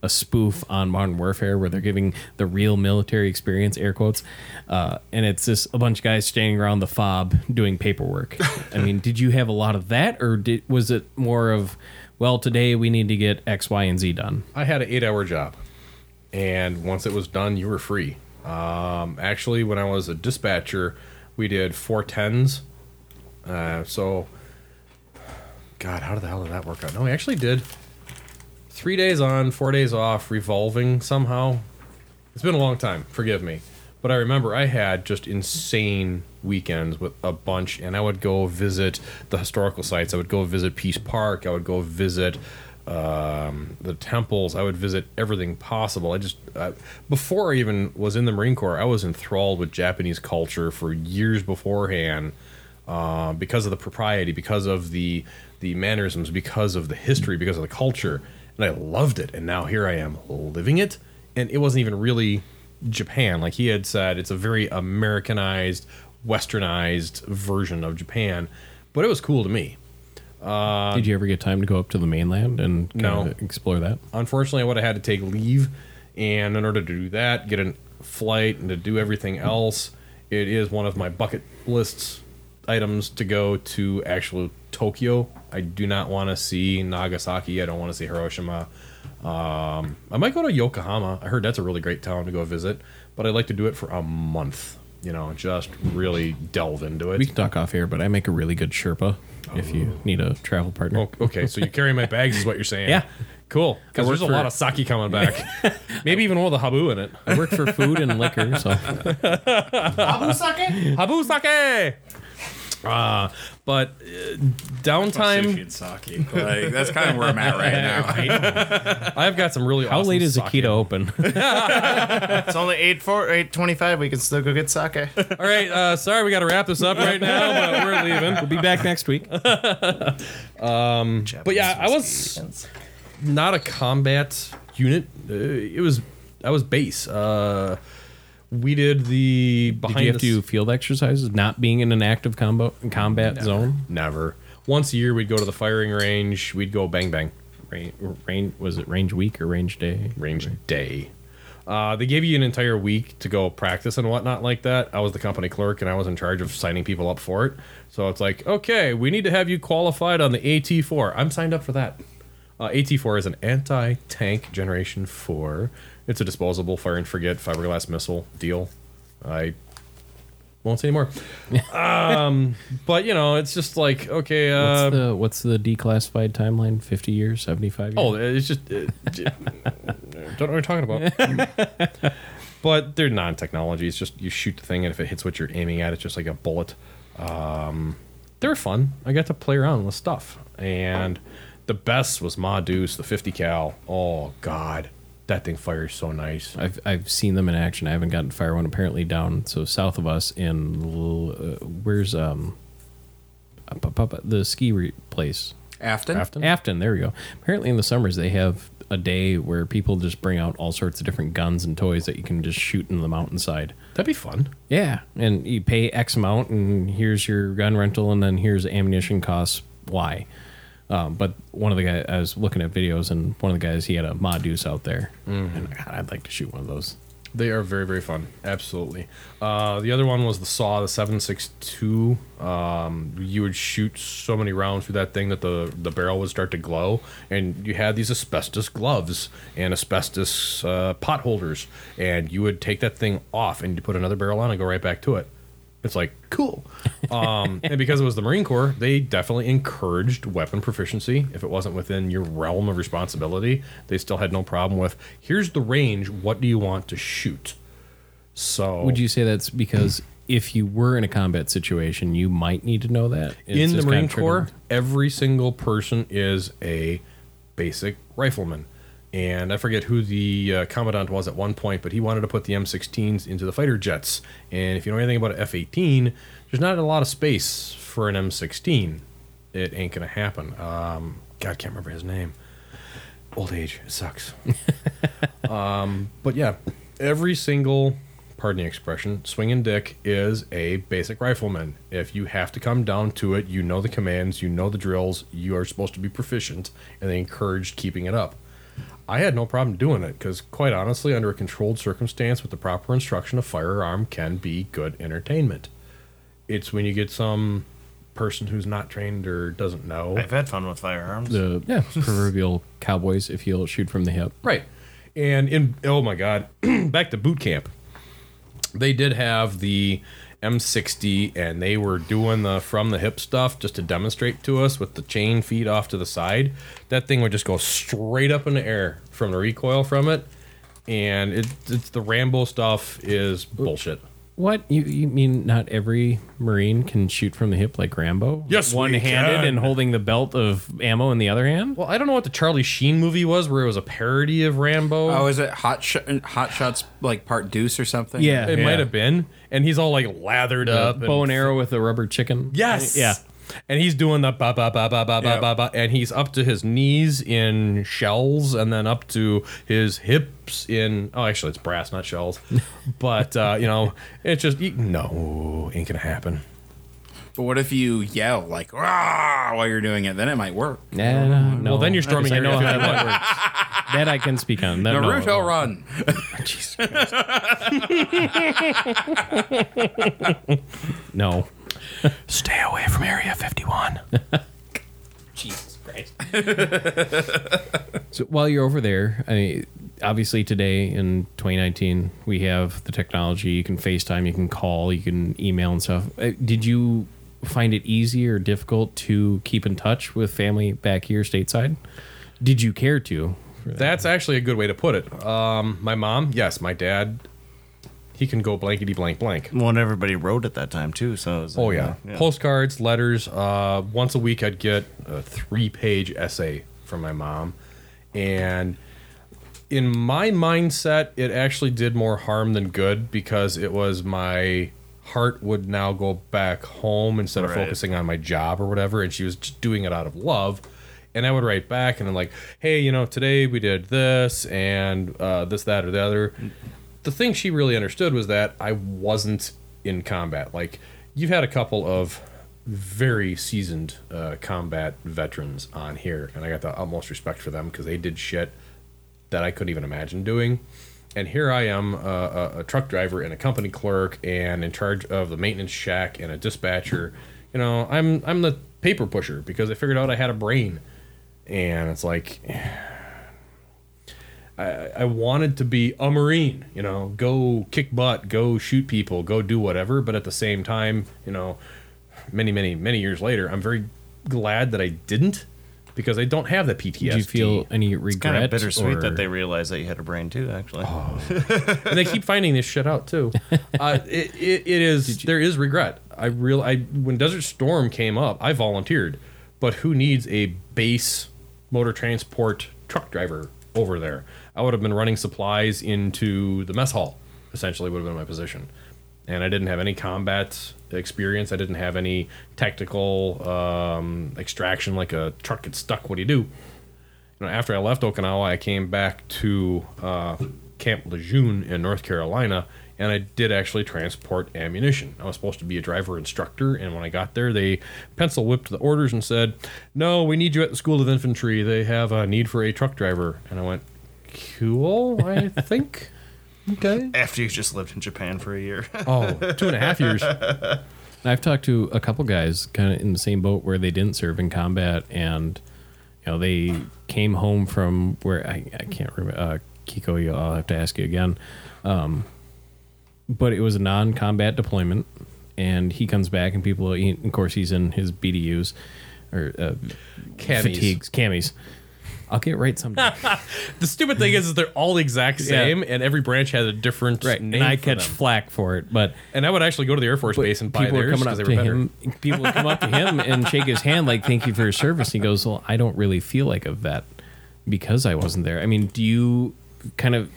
Speaker 1: a spoof on Modern Warfare where they're giving the real military experience, air quotes, uh, and it's just a bunch of guys standing around the fob doing paperwork. I mean, did you have a lot of that, or did was it more of, well, today we need to get X, Y, and Z done?
Speaker 4: I had an eight hour job, and once it was done, you were free. Um, actually, when I was a dispatcher, we did four tens. Uh, so, God, how the hell did that work out? No, we actually did three days on, four days off, revolving somehow. It's been a long time. Forgive me. But I remember I had just insane weekends with a bunch, and I would go visit the historical sites. I would go visit Peace Park. I would go visit um, the temples. I would visit everything possible. I just, uh, before I even was in the Marine Corps, I was enthralled with Japanese culture for years beforehand uh, because of the propriety, because of the the mannerisms, because of the history, because of the culture, and I loved it. And now here I am living it, and it wasn't even really Japan. Like he had said, it's a very Americanized, westernized version of Japan, but it was cool to me.
Speaker 1: Uh, Did you ever get time to go up to the mainland and kind
Speaker 4: No.
Speaker 1: of explore that?
Speaker 4: Unfortunately, I would have had to take leave, and in order to do that, get a flight and to do everything else, it is one of my bucket lists items to go to actual Tokyo. I do not want to see Nagasaki. I don't want to see Hiroshima. Um, I might go to Yokohama. I heard that's a really great town to go visit, but I'd like to do it for a month. You know, just really delve into it.
Speaker 1: We can talk off here, but I make a really good Sherpa if you need a travel partner.
Speaker 4: Oh, okay, so you carry my bags, is what you're saying?
Speaker 1: Yeah.
Speaker 4: Cool. Because
Speaker 1: I
Speaker 4: there's a lot of sake coming back. Maybe even one with a habu in it.
Speaker 1: I work for food and liquor, so
Speaker 4: habu sake? Habu sake. Uh, but uh, downtime.
Speaker 2: And sake. Like, that's kind of where I'm at right now.
Speaker 4: I've got some really.
Speaker 1: how
Speaker 4: awesome
Speaker 1: late is
Speaker 4: sake.
Speaker 1: Akita open?
Speaker 3: It's only eight four eight twenty five. We can still go get sake.
Speaker 4: All right. Uh, sorry, we got to wrap this up right now, but we're leaving.
Speaker 1: we'll be back next week.
Speaker 4: But yeah, I was not a combat unit. Uh, it was I was base. Uh, we did the behind
Speaker 1: Did you have
Speaker 4: the
Speaker 1: to do field exercises, not being in an active combo combat zone?
Speaker 4: Never. Once a year, we'd go to the firing range. We'd go bang bang.
Speaker 1: Range, range was it range week or range day?
Speaker 4: Range day. Uh, they gave you an entire week to go practice and whatnot like that. I was the company clerk and I was in charge of signing people up for it. So it's like, okay, we need to have you qualified on the AT4. I'm signed up for that. Uh, AT4 is an anti tank Generation 4. It's a disposable fire and forget fiberglass missile deal. I won't say anymore. um, but, you know, it's just like, okay. Uh,
Speaker 1: What's the what's the declassified timeline? Fifty years, seventy five years?
Speaker 4: Oh, it's just uh, don't know what you're talking about. but they're non-technology. It's just you shoot the thing, and if it hits what you're aiming at, it's just like a bullet. Um, they're fun. I got to play around with stuff, and the best was Ma Deuce, the 50 cal. Oh God, that thing fires so nice.
Speaker 1: I've I've seen them in action. I haven't gotten fire one. Apparently down so south of us in uh, where's um up, up, up, the ski re- place
Speaker 2: Afton?
Speaker 4: Afton?
Speaker 1: Afton. There we go. Apparently in the summers they have a day where people just bring out all sorts of different guns and toys that you can just shoot in the mountainside.
Speaker 4: That'd be fun.
Speaker 1: Yeah, and you pay X amount, and here's your gun rental, and then here's ammunition costs Y. Um, but one of the guys, I was looking at videos, and one of the guys, he had a Deuce out there, and God, I'd like to shoot one of those.
Speaker 4: They are very, very fun. Absolutely. Uh, the other one was the Saw, the 762. Um, you would shoot so many rounds through that thing that the, the barrel would start to glow. And you had these asbestos gloves and asbestos uh, pot holders. And you would take that thing off and you put another barrel on and go right back to it. It's like, cool. Um, and because it was the Marine Corps, they definitely encouraged weapon proficiency. If it wasn't within your realm of responsibility, they still had no problem with, here's the range. What do you want to shoot? So,
Speaker 1: Would you say that's because if you were in a combat situation, you might need to know that It's
Speaker 4: in the Marine Corps, every single person is a basic rifleman. And I forget who the uh, commandant was at one point, but he wanted to put the M16s into the fighter jets. And if you know anything about an F 18, there's not a lot of space for an M16. It ain't going to happen. Um, God, can't remember his name. Old age, it sucks. um, but yeah, every single, pardon the expression, swinging dick is a basic rifleman. If you have to come down to it, you know the commands, you know the drills, you are supposed to be proficient, and they encourage keeping it up. I had no problem doing it because, quite honestly, under a controlled circumstance with the proper instruction, a firearm can be good entertainment. It's when you get some person who's not trained or doesn't know.
Speaker 3: I've had fun with firearms.
Speaker 1: the
Speaker 4: Yeah.
Speaker 1: proverbial cowboys if you'll shoot from the hip.
Speaker 4: Right. And in oh my god, back to boot camp. They did have the M60 and they were doing the from the hip stuff just to demonstrate to us with the chain feed off to the side. That thing would just go straight up in the air from the recoil from it. And it, it's the Rambo stuff is bullshit.
Speaker 1: What you you mean? Not every Marine can shoot from the hip like Rambo?
Speaker 4: Yes, we
Speaker 1: one handed
Speaker 4: can.
Speaker 1: and holding the belt of ammo in the other hand.
Speaker 4: Well, I don't know what the Charlie Sheen movie was where it was a parody of Rambo.
Speaker 2: Oh, is it Hot Sh- Hot Shots like part Deuce or something?
Speaker 1: Yeah.
Speaker 4: it might have been. And he's all like lathered up.
Speaker 1: bow and
Speaker 4: and
Speaker 1: arrow with a rubber chicken.
Speaker 4: Yes.
Speaker 1: Yeah.
Speaker 4: And he's doing the ba ba ba ba ba ba ba ba, and he's up to his knees in shells, and then up to his hips in. Oh, actually, it's brass, not shells. but uh, you know, it's just no, ain't gonna happen.
Speaker 2: But what if you yell like "Rah!" while you're doing it? Then it might work.
Speaker 1: Nah, no.
Speaker 4: Well, then you're storming
Speaker 1: I
Speaker 4: Area
Speaker 1: know how that works. That I can speak on. That, no,
Speaker 2: Naruto run.
Speaker 1: No.
Speaker 4: Stay away from Area 51.
Speaker 1: Jesus Christ. so while you're over there, I mean, obviously today in 2019, we have the technology. You can FaceTime, you can call, you can email and stuff. Uh, Did you find it easy or difficult to keep in touch with family back here stateside? Did you care to? that?
Speaker 4: That's actually a good way to put it. Um, my mom, yes, my dad, he can go blankety blank blank.
Speaker 3: Well, and everybody wrote at that time too. So it was
Speaker 4: Oh
Speaker 3: like,
Speaker 4: yeah.
Speaker 3: uh,
Speaker 4: postcards, letters. Uh, once a week, I'd get a three-page essay from my mom, and in my mindset, it actually did more harm than good because it was my heart would now go back home instead of
Speaker 3: Right.
Speaker 4: focusing on my job or whatever, and she was just doing it out of love. And I would write back and I'm like, hey, you know, today we did this and uh, this, that, or the other. The thing she really understood was that I wasn't in combat. Like, you've had a couple of very seasoned uh, combat veterans on here, and I got the utmost respect for them because they did shit that I couldn't even imagine doing. And here I am, uh, a, a truck driver and a company clerk, and in charge of the maintenance shack and a dispatcher. You know, I'm I'm the paper pusher because I figured out I had a brain, and it's like. I, I wanted to be a marine, you know, go kick butt, go shoot people, go do whatever. But at the same time, you know, many, many, many years later, I'm very glad that I didn't because I don't have the PTSD.
Speaker 1: Do you feel any regret?
Speaker 3: It's kind of bittersweet
Speaker 1: or-
Speaker 3: that they realize that you had a brain too. Actually,
Speaker 4: and they keep finding this shit out too. Uh, it, it, it is there is regret. I real I when Desert Storm came up, I volunteered, but who needs a base motor transport truck driver over there? I would have been running supplies into the mess hall. Essentially, would have been my position, and I didn't have any combat experience. I didn't have any technical um, extraction like a truck gets stuck. What do you do? you know, after I left Okinawa, I came back to uh, Camp Lejeune in North Carolina, and I did actually transport ammunition. I was supposed to be a driver instructor, and when I got there, they pencil whipped the orders and said, "No, we need you at the School of Infantry. They have a need for a truck driver." And I went, "Cool, I think." Okay.
Speaker 3: after you just lived in Japan for a year.
Speaker 4: Oh, two and a half years.
Speaker 1: I've talked to a couple guys kind of in the same boat where they didn't serve in combat and you know they came home from where I, I can't remember uh, Kiko you- I'll have to ask you again um, but it was a non-combat deployment and he comes back and people he, of course he's in his BDUs or uh,
Speaker 4: Camis.
Speaker 1: fatigues camis I'll get right someday
Speaker 4: The stupid thing is, is they're all the exact
Speaker 1: Yeah.
Speaker 4: same, and every branch has a different
Speaker 1: right
Speaker 4: name.
Speaker 1: and I
Speaker 4: for
Speaker 1: catch
Speaker 4: them.
Speaker 1: flack for it but
Speaker 4: And I would actually go to the Air Force base and buy
Speaker 1: people are
Speaker 4: theirs
Speaker 1: coming up
Speaker 4: because
Speaker 1: to
Speaker 4: they were better.
Speaker 1: him. People would come up to him and shake his hand like, "Thank you for your service." He goes, "Well, I don't really feel like a vet because I wasn't there." I mean, do you kind of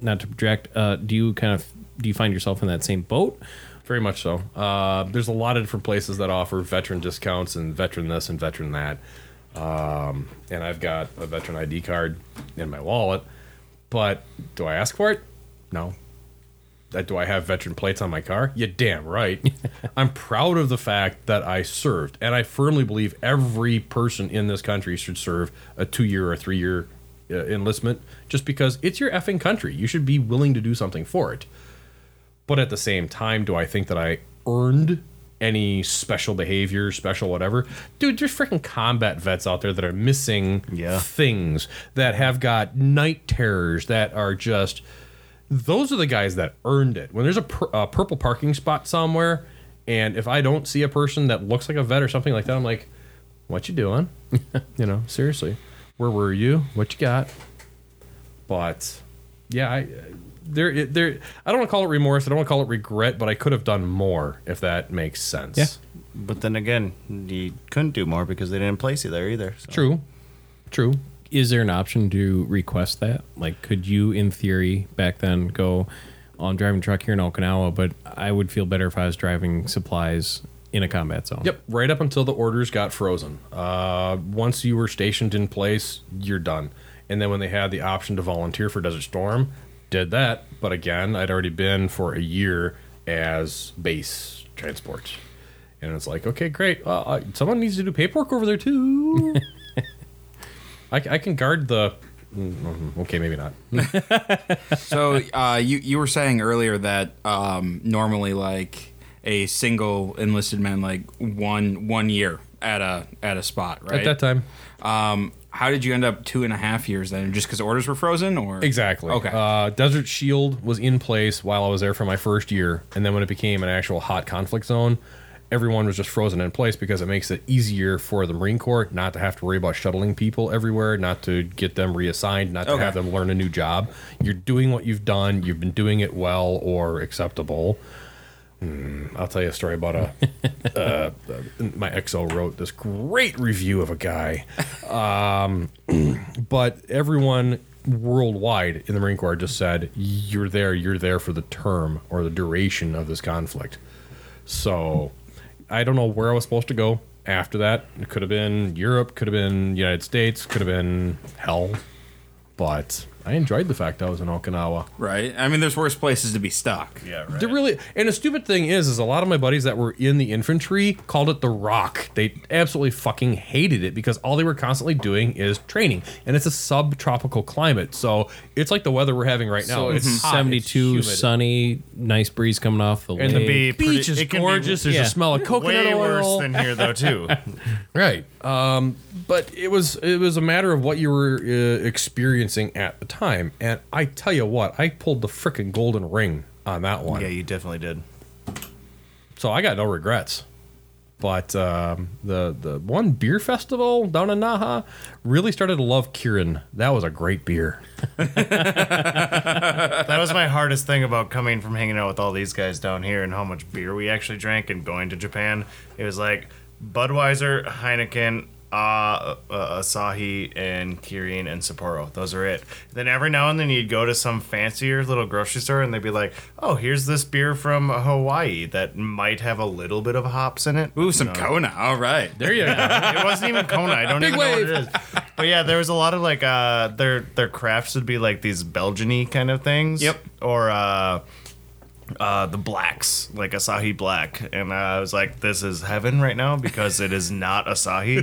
Speaker 1: not to project? Uh, do you kind of do you find yourself in that same boat?
Speaker 4: Very much so. Uh, there's a lot of different places that offer veteran discounts and veteran this and veteran that. Um, and I've got a veteran ID card in my wallet, but do I ask for it? No. Uh, Do I have veteran plates on my car? You damn right. I'm proud of the fact that I served, and I firmly believe every person in this country should serve a two-year or three-year uh, enlistment, just because it's your effing country. You should be willing to do something for it. But at the same time, do I think that I earned any special behavior, special whatever? Dude, there's freaking combat vets out there that are missing
Speaker 3: Yeah.
Speaker 4: things, that have got night terrors, that are just. Those are the guys that earned it. When there's a, pur- a purple parking spot somewhere, and if I don't see a person that looks like a vet or something like that, I'm like, what you doing? you know, seriously. Where were you? What you got? But yeah, I there there I don't want to call it remorse. I don't want to call it regret, but I could have done more if that makes sense.
Speaker 1: Yeah.
Speaker 3: but then again, you couldn't do more because they didn't place you there either. so.
Speaker 4: True. True.
Speaker 1: Is there an option to request that? Like, could you, in theory, back then go? "Oh, I'm driving a truck here in Okinawa, but I would feel better if I was driving supplies in a combat zone.
Speaker 4: Yep. Right up until the orders got frozen. Uh, once you were stationed in place, you're done. And then when they had the option to volunteer for Desert Storm, did that. But again, I'd already been for a year as base transport. And it's like, okay, great. Uh, uh, someone needs to do paperwork over there too. I, I can guard the. mm, Okay, maybe not.
Speaker 2: So uh, you you were saying earlier that um, normally like a single enlisted man like one one year at a at a spot, right?
Speaker 4: At that time,
Speaker 2: Um, how did you end up two and a half years then? Just because orders were frozen, or
Speaker 4: Exactly.
Speaker 2: Okay.
Speaker 4: Uh, Desert Shield was in place while I was there for my first year, and then when it became an actual hot conflict zone, everyone was just frozen in place because it makes it easier for the Marine Corps not to have to worry about shuttling people everywhere, not to get them reassigned, not to
Speaker 2: Okay.
Speaker 4: have them learn a new job. You're doing what you've done. You've been doing it well or acceptable. Hmm, I'll tell you a story about a. uh, my XO wrote this great review of a guy, um, but everyone worldwide in the Marine Corps just said, "You're there. You're there for the term or the duration of this conflict." So, I don't know where I was supposed to go after that. It could have been Europe, could have been United States, could have been hell, but I enjoyed the fact I was in Okinawa.
Speaker 2: Right. I mean, there's worse places to be stuck.
Speaker 3: Yeah, right.
Speaker 4: They're really, and the stupid thing is, is a lot of my buddies that were in the infantry called it the Rock. They absolutely fucking hated it because all they were constantly doing is training, and it's a subtropical climate, so it's like the weather we're having right now.
Speaker 1: So it's
Speaker 4: hot,
Speaker 1: 72,
Speaker 4: humid.
Speaker 1: sunny, nice breeze coming off the
Speaker 4: and
Speaker 1: lake.
Speaker 4: the
Speaker 3: be
Speaker 4: beach
Speaker 3: pretty-
Speaker 4: is
Speaker 3: it can be
Speaker 4: gorgeous. There's
Speaker 1: yeah.
Speaker 4: a smell of coconut oil.
Speaker 3: Way
Speaker 4: oil.
Speaker 3: worse than here, though, too.
Speaker 4: Right. Um, but it was it was a matter of what you were uh, experiencing at the time, and I tell you what, I pulled the frickin' golden ring on that one.
Speaker 3: yeah, you definitely did.
Speaker 4: So I got no regrets. But um, the the one beer festival down in Naha really started to love Kirin. That was a great beer.
Speaker 3: That was my hardest thing about coming from hanging out with all these guys down here and how much beer we actually drank and going to Japan. It was like Budweiser, Heineken, uh, uh, Asahi, and Kirin and Sapporo. Those are it. Then every now and then you'd go to some fancier little grocery store and they'd be like, "Oh, here's this beer from Hawaii that might have a little bit of hops in it."
Speaker 2: Ooh, some
Speaker 3: No.
Speaker 2: Kona. All right.
Speaker 4: There you go.
Speaker 3: it wasn't even Kona. I don't
Speaker 4: Big
Speaker 3: even
Speaker 4: wave.
Speaker 3: know what it is. But yeah, there was a lot of like uh their their crafts would be like these Belgian-y kind of things.
Speaker 2: Yep.
Speaker 3: Or uh uh the blacks, like Asahi Black. And I was like, this is heaven right now because it is not Asahi.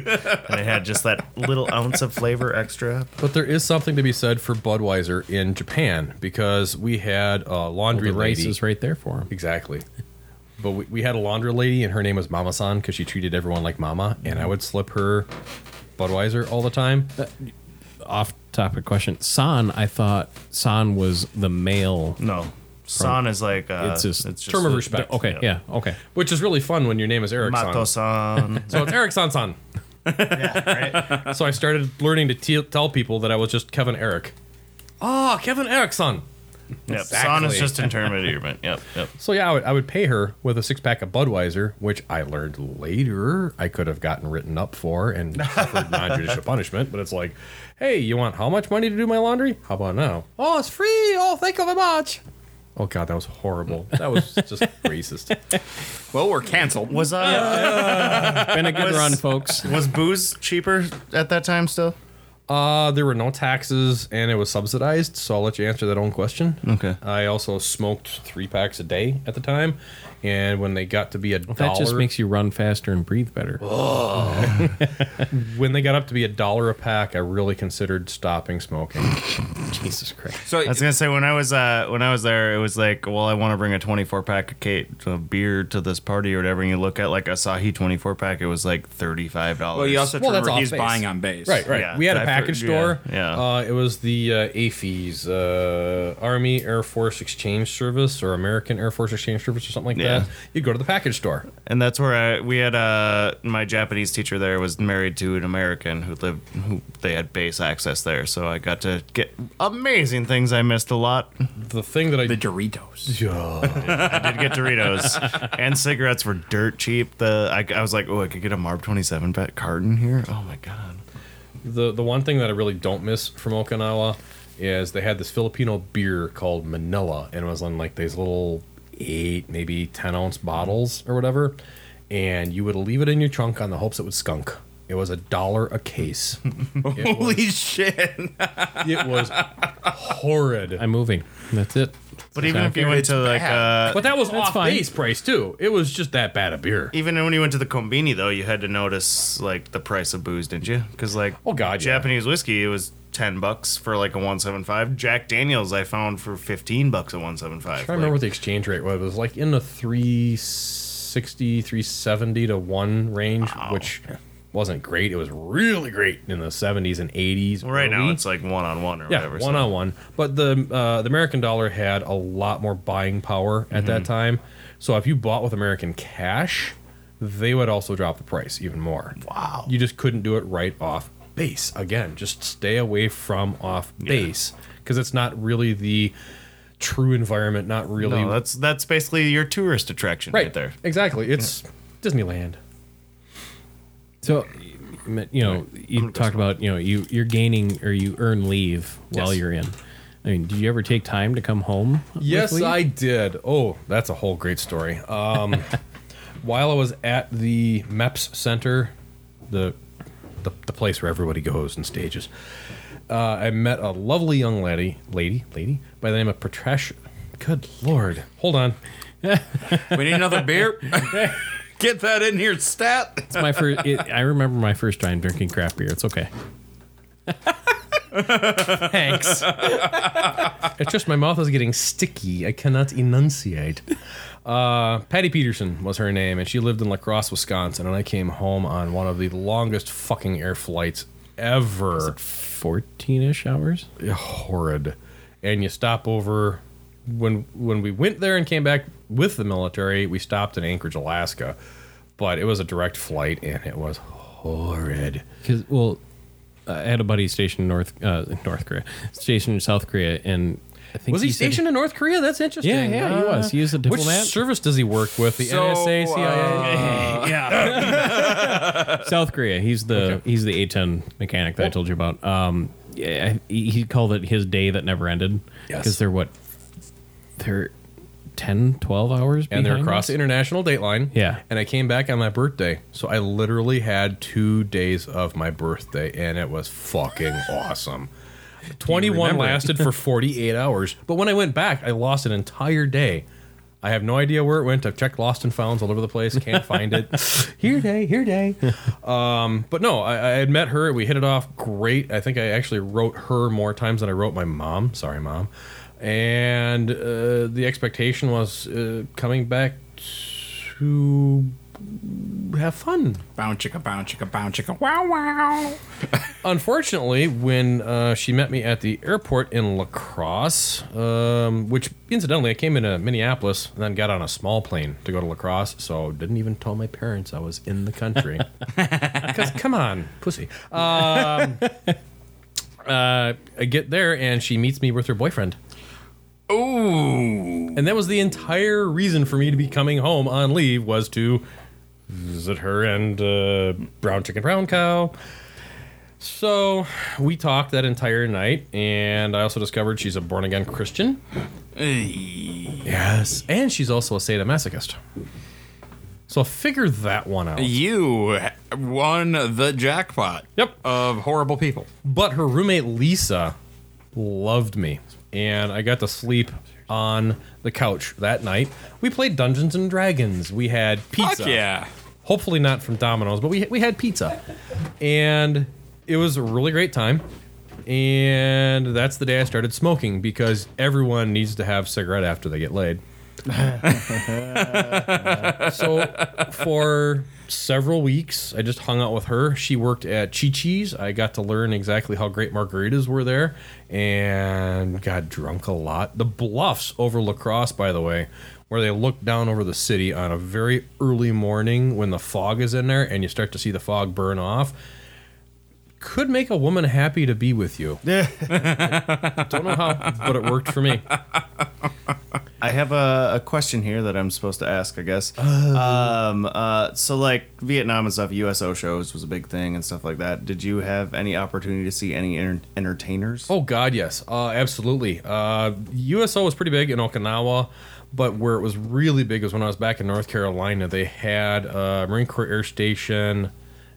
Speaker 3: and it had just that little ounce of flavor extra.
Speaker 4: But there is something to be said for Budweiser in Japan because we had a laundry
Speaker 1: the
Speaker 4: lady.
Speaker 1: is right there for him.
Speaker 4: Exactly. But we, we had a laundry lady, and her name was Mama San because she treated everyone like Mama, and I would slip her Budweiser all the time.
Speaker 1: Off topic question. San, I thought San was the male.
Speaker 3: No. San is like uh,
Speaker 1: It's just
Speaker 4: term of respect.
Speaker 1: Okay, yeah, okay.
Speaker 4: Which is really fun when your name is Eric San.
Speaker 3: Mato-san.
Speaker 4: So it's Eric San San.
Speaker 3: yeah, right?
Speaker 4: So I started learning to te- tell people that I was just Kevin Eric. Oh, Kevin Erickson.
Speaker 3: Yep. San
Speaker 4: Exactly.
Speaker 3: is just intermediate. Yep, yep.
Speaker 4: So yeah, I would, I would pay her with a six pack of Budweiser, which I learned later I could have gotten written up for and suffered non judicial punishment. But it's like, hey, you want how much money to do my laundry? How about now? Oh, it's free. Oh, thank you very much. Oh god, that was horrible. That was just racist.
Speaker 2: Well, we're canceled.
Speaker 3: Was uh
Speaker 1: Been a good
Speaker 3: Was-
Speaker 1: run, folks.
Speaker 3: was booze cheaper at that time still?
Speaker 4: Uh, there were no taxes and it was subsidized. So I'll let you answer that own question.
Speaker 3: Okay.
Speaker 4: I also smoked three packs a day at the time, and when they got to be a
Speaker 1: That
Speaker 4: dollar, that
Speaker 1: just makes you run faster and breathe better.
Speaker 4: when they got up to be a dollar a pack, I really considered stopping smoking.
Speaker 1: Jesus Christ.
Speaker 2: So
Speaker 3: I was gonna say when I was uh when I was there, it was like, well, I want to bring a 24 pack of Kate of beer to this party or whatever. And you look at like Asahi 24 pack, it was like 35 dollars.
Speaker 2: well, you also have to
Speaker 4: Well, that's
Speaker 2: remember he's
Speaker 4: base.
Speaker 2: buying on base.
Speaker 4: Right, right.
Speaker 3: Yeah,
Speaker 4: we had a
Speaker 3: I've
Speaker 4: package
Speaker 3: heard-
Speaker 4: store.
Speaker 3: yeah, yeah.
Speaker 4: Uh, it was the uh, AAFES, uh, Army Air Force Exchange Service or American Air Force Exchange Service or something like
Speaker 3: Yeah.
Speaker 4: that. You'd go to the package store.
Speaker 3: and that's where I we had uh my Japanese teacher there was married to an American who lived who they had base access there, so I got to get amazing things I missed a lot.
Speaker 4: The thing that I
Speaker 2: The Doritos. Yeah.
Speaker 3: I did get Doritos and cigarettes were dirt cheap. The I, I was like, oh, I could get a Marb 27 pack carton here. Oh my god.
Speaker 4: the the one thing that I really don't miss from Okinawa is they had this Filipino beer called Manila, and it was on like these little eight, maybe ten ounce bottles or whatever, and you would leave it in your trunk on the hopes it would skunk. It was a dollar a case. It
Speaker 2: Holy
Speaker 4: was,
Speaker 2: shit.
Speaker 4: it was horrid.
Speaker 1: I'm moving. That's it.
Speaker 3: But even if you went to like uh
Speaker 4: But that was
Speaker 1: That's
Speaker 4: off
Speaker 1: fine.
Speaker 4: base price too. It was just that bad a beer.
Speaker 3: even when you went to the kombini though, you had to notice like the price of booze, didn't you? Because like
Speaker 4: Oh, God, yeah.
Speaker 3: Japanese whiskey it was ten bucks for like a one seven five. Jack Daniels I found for fifteen bucks a one seven five.
Speaker 4: I remember what the exchange rate was. It was like in the 360, 370 to 1 range, which wasn't great. It was really great in the 70s and 80s.
Speaker 3: Right now it's like one on one or
Speaker 4: yeah,
Speaker 3: whatever.
Speaker 4: one on one. But the uh, the American dollar had a lot more buying power at
Speaker 3: Mm-hmm.
Speaker 4: that time. So if you bought with American cash, they would also drop the price even more.
Speaker 3: Wow.
Speaker 4: You just couldn't do it right off base. Again, just stay away from off base because it's not really the true environment, not really.
Speaker 3: No, that's that's basically your tourist attraction right, there.
Speaker 4: Exactly. It's Disneyland.
Speaker 1: So, you know, you talk about you know you you're gaining or you earn leave while
Speaker 3: Yes.
Speaker 1: you're in. I mean, did you ever take time to come home?
Speaker 4: Yes,
Speaker 1: leave?
Speaker 4: I did. Oh, that's a whole great story. Um, while I was at the MEPS Center, the, the the place where everybody goes and stages, uh, I met a lovely young lady, lady, lady by the name of Patricia. Good lord, hold on.
Speaker 2: We need another beer. Get that in here, stat.
Speaker 1: It's my first. It, I remember my first time drinking craft beer. It's okay.
Speaker 4: Thanks. it's just my mouth is getting sticky. I cannot enunciate. Uh, Patty Peterson was her name, and she lived in La Crosse, Wisconsin. And I came home on one of the longest fucking air flights ever.
Speaker 1: Fourteen-ish hours.
Speaker 4: Horrid. And you stop over when when we went there and came back with the military. We stopped in Anchorage, Alaska, but it was a direct flight, and it was horrid.
Speaker 1: Because well, I had a buddy stationed in North uh, North Korea, stationed in South Korea, and I think
Speaker 4: Was he,
Speaker 1: said-
Speaker 4: stationed in North Korea? That's interesting.
Speaker 1: Yeah, yeah, he was. He was a diplomat.
Speaker 4: Which
Speaker 1: diplomat.
Speaker 4: service does he work with? The
Speaker 2: So,
Speaker 4: NSA, CIA?
Speaker 2: uh,
Speaker 1: yeah. South Korea. He's the he's the A10 mechanic that I told you about. Um, yeah, he, he called it his day that never ended.
Speaker 4: Yes.
Speaker 1: Because they're what, they're 10, 12 hours
Speaker 4: and they're across
Speaker 1: us?
Speaker 4: the international date line.
Speaker 1: Yeah.
Speaker 4: And I came back on my birthday. So I literally had two days of my birthday, and it was fucking awesome. 21 lasted for 48 hours. But when I went back, I lost an entire day. I have no idea where it went. I've checked lost and founds all over the place. Can't find it. here day, here day. Um, but no, I, I had met her. We hit it off great. I think I actually wrote her more times than I wrote my mom. Sorry, mom. And uh, the expectation was uh, coming back to have fun.
Speaker 2: Bound chicka, bound chicka, bound chicka. Wow, wow.
Speaker 4: Unfortunately, when uh, she met me at the airport in La Crosse, um, which incidentally, I came into Minneapolis and then got on a small plane to go to La Crosse, so didn't even tell my parents I was in the country. Because, come on, pussy. Um, uh, I get there and she meets me with her boyfriend.
Speaker 2: Ooh.
Speaker 4: And that was the entire reason for me to be coming home on leave was to visit her and uh, brown chicken brown cow. So we talked that entire night, and I also discovered she's a born again Christian.
Speaker 2: Hey.
Speaker 4: Yes, and she's also a sadomasochist. So figure that one out.
Speaker 2: You won the jackpot.
Speaker 4: Yep.
Speaker 2: Of horrible people.
Speaker 4: But her roommate Lisa loved me, and I got to sleep on the couch that night. We played Dungeons and Dragons. We had pizza.
Speaker 2: Fuck yeah.
Speaker 4: hopefully not from Domino's, but we we had pizza, and it was a really great time. And that's the day I started smoking because everyone needs to have a cigarette after they get laid. so for several weeks, I just hung out with her. She worked at Chi Chi's. I got to learn exactly how great margaritas were there, and got drunk a lot. The bluffs over La Crosse, by the way, where they look down over the city on a very early morning when the fog is in there, and you start to see the fog burn off. Could make a woman happy to be with you. Yeah. Don't know how, but it worked for me.
Speaker 3: I have a, a question here that I'm supposed to ask, I guess.
Speaker 4: Oh.
Speaker 3: Um, uh, so, like Vietnam and stuff, USO shows was a big thing and stuff like that. Did you have any opportunity to see any enter- entertainers?
Speaker 4: Oh God, yes, uh, absolutely. Uh, USO was pretty big in Okinawa, but where it was really big was when I was back in North Carolina. They had uh, Marine Corps Air Station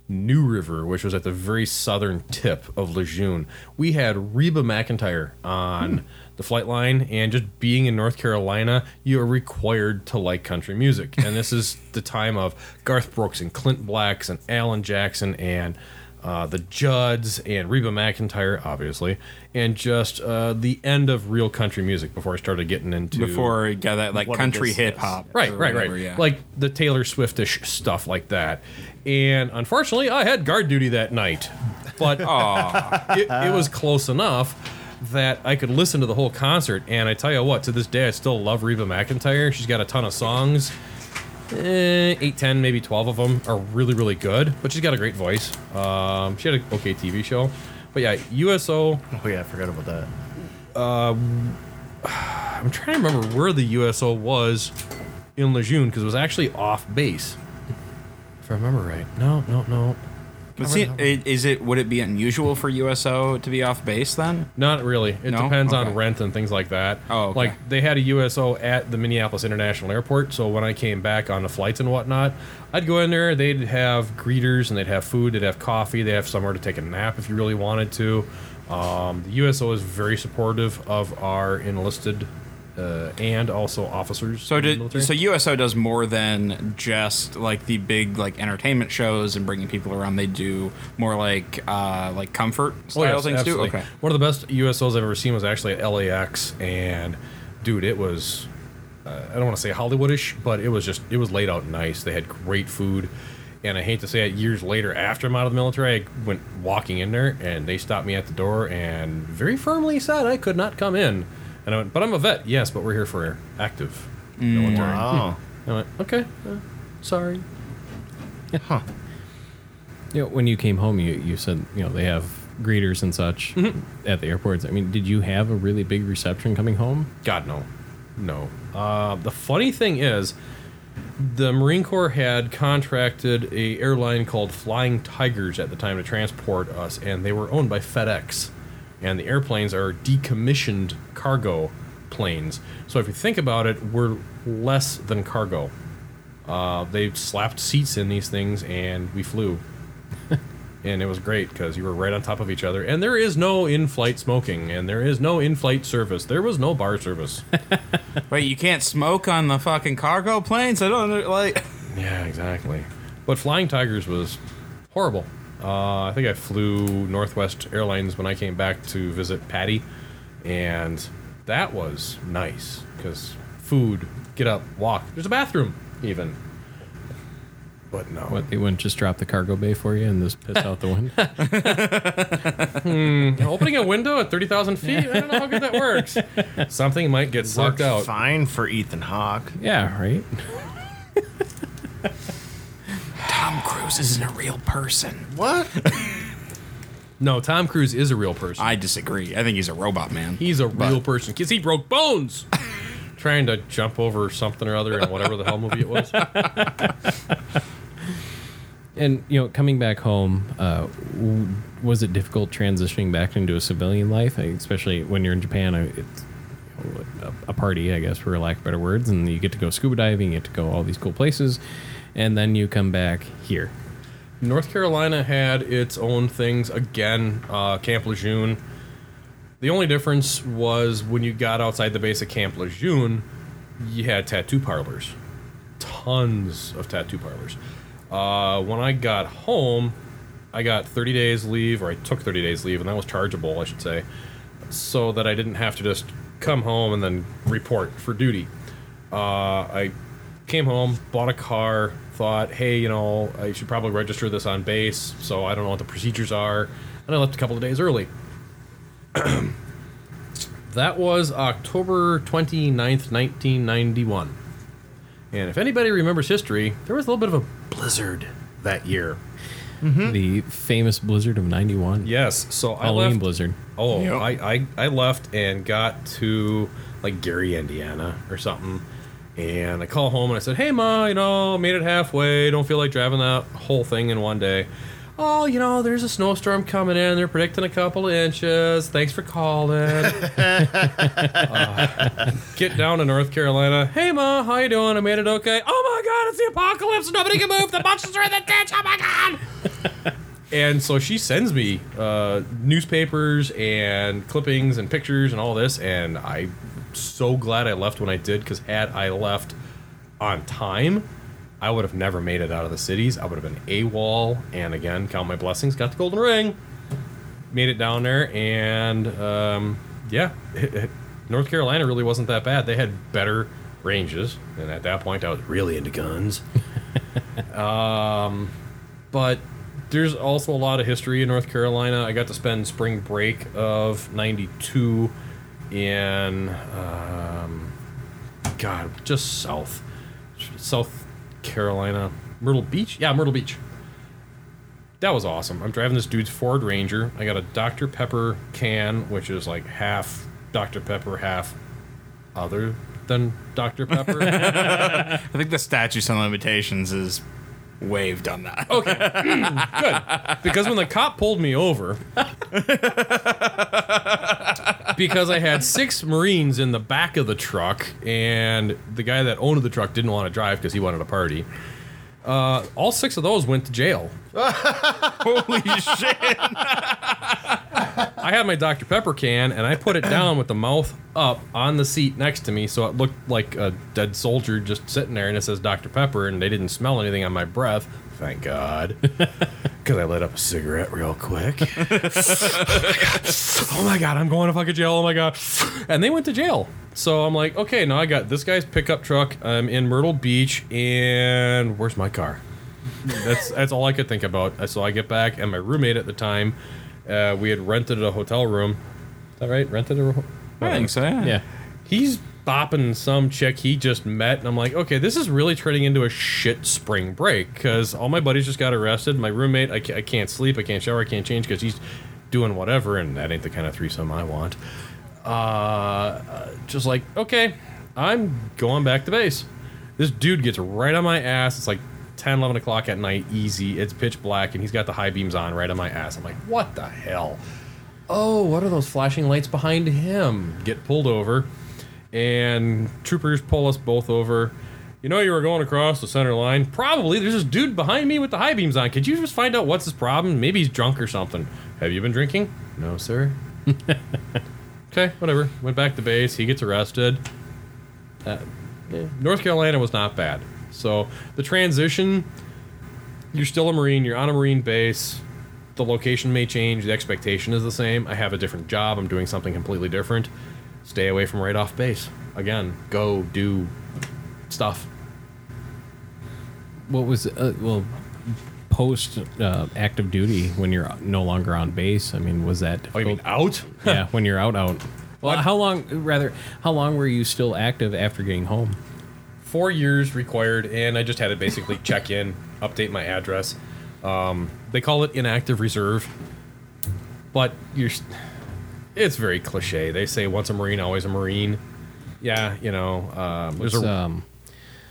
Speaker 4: New River, which was at the very southern tip of Lejeune. We had Reba McEntire on the flight line, and just being in North Carolina, you are required to like country music. And this is the time of Garth Brooks and Clint Blacks and Alan Jackson and uh, the Judds and Reba McEntire, obviously, and just uh, the end of real country music before I started getting into
Speaker 2: Before got that like country hip hop,
Speaker 4: Right, right,
Speaker 2: whatever,
Speaker 4: right.
Speaker 2: Yeah.
Speaker 4: Like the Taylor Swiftish stuff like that. And unfortunately, I had guard duty that night, but it, it was close enough that I could listen to the whole concert. And I tell you what, to this day, I still love Reba McEntire. She's got a ton of songs. eh, 8, 10, maybe 12 of them are really, really good, but she's got a great voice. Um, she had an okay TV show. But yeah, USO,
Speaker 3: Oh yeah, I forgot about that.
Speaker 4: I'm trying to remember where the USO was in Lejeune because it was actually off base. If I remember right. No, no, no.
Speaker 2: But see, i- is it would it be unusual for USO to be off base then?
Speaker 4: Not really. It
Speaker 2: No?
Speaker 4: depends
Speaker 2: Okay.
Speaker 4: on rent and things like that.
Speaker 2: Oh, okay.
Speaker 4: Like they had a USO at the Minneapolis International Airport, so when I came back on the flights and whatnot, I'd go in there. They'd have greeters and they'd have food. They'd have coffee. They'd have somewhere to take a nap if you really wanted to. Um, the USO is very supportive of our enlisted uh, and also officers.
Speaker 2: So did so USO does more than just like the big like entertainment shows and bringing people around. They do more like uh like comfort style
Speaker 4: Oh, yes,
Speaker 2: things
Speaker 4: absolutely.
Speaker 2: too. Okay.
Speaker 4: One of the best USOs I've ever seen was actually at LAX, and dude, it was. Uh, I don't want to say Hollywoodish, but it was just it was laid out nice. They had great food, and I hate to say it, years later after I'm out of the military, I went walking in there, and they stopped me at the door and very firmly said I could not come in. And I went, but I'm a vet, yes, but we're here for active military.
Speaker 3: Wow.
Speaker 4: I went, okay, uh, sorry.
Speaker 3: Huh.
Speaker 1: You know, when you came home, you, you said, you know, they have greeters and such at the airports. I mean, did you have a really big reception coming home?
Speaker 4: God, no. No. Uh, the funny thing is, the Marine Corps had contracted a airline called Flying Tigers at the time to transport us, and they were owned by FedEx. And the airplanes are decommissioned cargo planes. So if you think about it, we're less than cargo. Uh, they slapped seats in these things, and we flew. and it was great because you were right on top of each other. And there is no in-flight smoking, and there is no in-flight service. There was no bar service.
Speaker 2: Wait, you can't smoke on the fucking cargo planes? I don't know, like.
Speaker 4: Yeah, exactly. But Flying Tigers was horrible. Uh, I think I flew Northwest Airlines when I came back to visit Patty, and that was nice because food, get up, walk. There's a bathroom, even. But no.
Speaker 1: What, they wouldn't just drop the cargo bay for you and just piss out the window?
Speaker 4: Opening a window at 30,000 feet? I don't know how good that works. Something might get sucked
Speaker 3: Worked
Speaker 4: out.
Speaker 3: fine for Ethan Hawke.
Speaker 1: yeah, right?
Speaker 2: Tom Cruise isn't a real person.
Speaker 3: What?
Speaker 4: No, Tom Cruise is a real person.
Speaker 2: I disagree. I think he's a robot man.
Speaker 4: He's a
Speaker 2: But-
Speaker 4: real person because he broke bones trying to jump over something or other in whatever the hell movie it was.
Speaker 1: And, you know, coming back home, uh, w- was it difficult transitioning back into a civilian life, I- especially when you're in Japan? I- It's a, a party, I guess, for lack of better words, and you get to go scuba diving, you get to go all these cool places, and then you come back here.
Speaker 4: North Carolina had its own things again. Uh, Camp Lejeune. The only difference was when you got outside the base of Camp Lejeune, you had tattoo parlors, tons of tattoo parlors. Uh, when I got home, I got 30 days leave, or I took 30 days leave, and that was chargeable, I should say, so that I didn't have to just come home and then report for duty. Uh, I came home, bought a car, thought, hey, you know, I should probably register this on base, so I don't know what the procedures are, and I left a couple of days early. that was October 29th, 1991. And if anybody remembers history, there was a little bit of a blizzard that year. Mm-hmm.
Speaker 1: The famous blizzard of 91.
Speaker 4: Yes, so I
Speaker 1: Halloween
Speaker 4: left.
Speaker 1: blizzard.
Speaker 4: Oh,
Speaker 2: Yep.
Speaker 4: I, I I left and got to like Gary, Indiana, or something. And I call home and I said, "Hey, ma, you know, made it halfway. Don't feel like driving that whole thing in one day." Oh, you know, there's a snowstorm coming in. They're predicting a couple of inches. Thanks for calling. Uh, get down to North Carolina. Hey, ma, how you doing? I made it okay. Oh my God, it's the apocalypse. Nobody can move. The monsters are in the ditch. Oh my God. And so she sends me uh, newspapers and clippings and pictures and all this, and I'm so glad I left when I did because had I left on time, I would have never made it out of the cities. I would have been AWOL, and again, count my blessings, got the golden ring, made it down there, and um, yeah, North Carolina really wasn't that bad. They had better ranges, and at that point, I was really into guns. but there's also a lot of history in North Carolina. I got to spend spring break of '92 in, um, God, just south, south Carolina, Myrtle Beach. Yeah, Myrtle Beach. That was awesome. I'm driving this dude's Ford Ranger. I got a Dr. Pepper can, which is like half Dr. Pepper, half other than Dr. Pepper.
Speaker 2: I think the statute of limitations is waived on that.
Speaker 4: Okay, good. Because when the cop pulled me over, because I had six Marines in the back of the truck, and the guy that owned the truck didn't want to drive because he wanted a party. Uh, all six of those went to jail.
Speaker 2: Holy shit!
Speaker 4: I had my Dr. Pepper can, and I put it down with the mouth up on the seat next to me, so it looked like a dead soldier just sitting there, and it says Dr. Pepper, and they didn't smell anything on my breath. Thank God. Because I lit up a cigarette real quick. oh my God, I'm going to fucking jail. Oh my God. And they went to jail. So I'm like, okay, now I got this guy's pickup truck. I'm in Myrtle Beach, and where's my car? That's that's all I could think about. So I get back, and my roommate at the time, uh, we had rented a hotel room. Is that right? Rented a. ro-
Speaker 2: I think so. Yeah.
Speaker 1: Yeah.
Speaker 4: He's bopping some chick he just met, and I'm like, okay, this is really turning into a shit spring break because all my buddies just got arrested. My roommate, I, ca- I can't sleep, I can't shower, I can't change because he's doing whatever, and that ain't the kind of threesome I want. Uh, just like, okay, I'm going back to base. This dude gets right on my ass. It's like 10, 11 o'clock at night, easy. It's pitch black, and he's got the high beams on right on my ass. I'm like, what the hell? Oh, what are those flashing lights behind him? Get pulled over, and troopers pull us both over. You know, you were going across the center line. Probably there's this dude behind me with the high beams on. Could you just find out what's his problem? Maybe he's drunk or something. Have you been drinking? No, sir. okay, whatever. Went back to base. He gets arrested. Uh, eh, North Carolina was not bad. So the transition, you're still a Marine. You're on a Marine base. The location may change. The expectation is the same. I have a different job. I'm doing something completely different. Stay away from right off base. Again, go do stuff.
Speaker 1: What was uh, well post uh, active duty when you're no longer on base? I mean, was that
Speaker 4: Oh, you mean out?
Speaker 1: yeah, when you're out out. Well, how long? Rather, how long were you still active after getting home?
Speaker 4: Four years required, and I just had to basically check in, update my address. Um, they call it inactive reserve, but you're. It's very cliche. They say once a Marine, always a Marine. Yeah, you know. Um, there's
Speaker 1: What's,
Speaker 4: a
Speaker 1: um,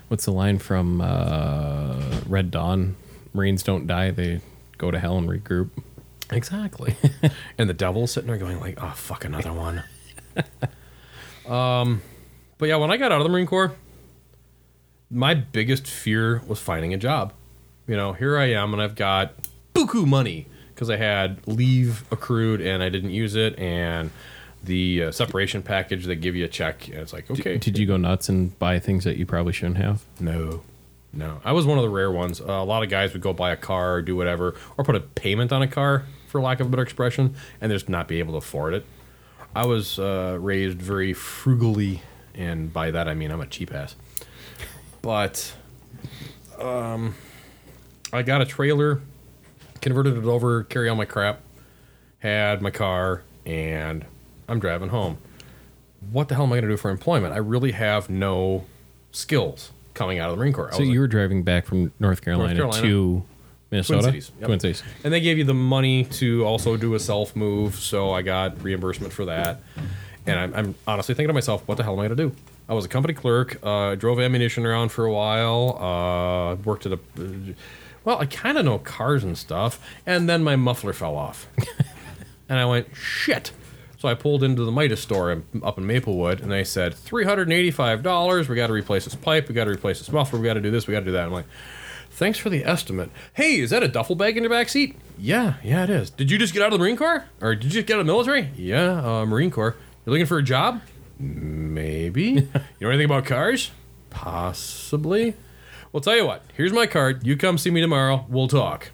Speaker 1: what's the line from uh, Red Dawn? Marines don't die; they go to hell and regroup.
Speaker 4: Exactly. and the devil's sitting there going like, oh fuck another one. um but yeah, when I got out of the Marine Corps, my biggest fear was finding a job. You know, here I am and I've got buku money because I had leave accrued and I didn't use it and the uh, separation package they give you a check and it's like okay.
Speaker 1: Did you go nuts and buy things that you probably shouldn't have?
Speaker 4: no. No. I was one of the rare ones. Uh, a lot of guys would go buy a car or do whatever or put a payment on a car for lack of a better expression and just not be able to afford it. I was uh, raised very frugally and by that i mean i'm a cheap ass but um, i got a trailer converted it over carry all my crap had my car and i'm driving home what the hell am i going to do for employment i really have no skills coming out of the marine corps I
Speaker 1: So
Speaker 4: was
Speaker 1: you were driving back from North Carolina,
Speaker 4: Carolina.
Speaker 1: to Minnesota,
Speaker 4: Cities, yep.
Speaker 1: Twin Cities.
Speaker 4: And they gave you the money to also do a self move, so I got reimbursement for that. And I'm, I'm honestly thinking to myself, what the hell am I going to do? I was a company clerk, uh, drove ammunition around for a while, uh, worked at a. Well, I kind of know cars and stuff, and then my muffler fell off. and I went, shit. So I pulled into the Midas store up in Maplewood, and they said, $385, we got to replace this pipe, we got to replace this muffler, we got to do this, we got to do that. I'm like, Thanks for the estimate. Hey, is that a duffel bag in your back seat? Yeah, yeah, it is. Did you just get out of the Marine Corps? Or did you just get out of the military? Yeah, uh, Marine Corps. You're looking for a job? Maybe. you know anything about cars? Possibly. Well, tell you what. Here's my card. You come see me tomorrow. We'll talk.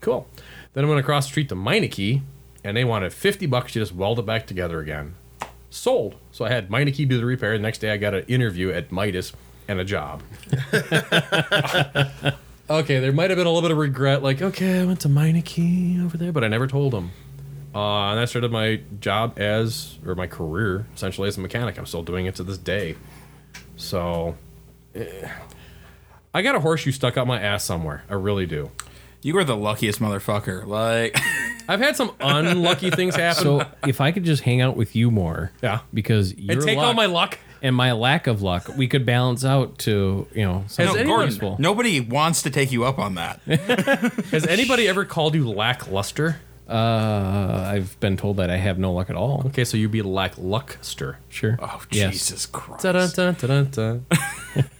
Speaker 4: Cool. Then I went across the street to Meineke, and they wanted 50 bucks to just weld it back together again. Sold. So I had Meineke do the repair. The next day I got an interview at Midas and a job. okay, there might have been a little bit of regret, like, okay, I went to Meineke over there, but I never told them. Uh, and I started my job as, or my career essentially as a mechanic. I'm still doing it to this day. So, eh, I got a horseshoe stuck out my ass somewhere. I really do.
Speaker 2: You are the luckiest motherfucker. Like,
Speaker 4: I've had some unlucky things happen.
Speaker 1: So if I could just hang out with you more,
Speaker 4: Yeah.
Speaker 1: because your
Speaker 4: and take all my luck.
Speaker 1: and my lack of luck, we could balance out to you know
Speaker 2: no,
Speaker 1: something
Speaker 2: Gordon,
Speaker 1: useful.
Speaker 2: nobody wants to take you up on that.
Speaker 4: Has anybody ever called you lackluster?
Speaker 1: Uh, I've been told that I have no luck at all.
Speaker 4: Okay, so you'd be lackluster.
Speaker 1: Sure.
Speaker 2: Oh,
Speaker 1: Yes.
Speaker 2: Jesus Christ.
Speaker 4: Dun, dun, dun, dun.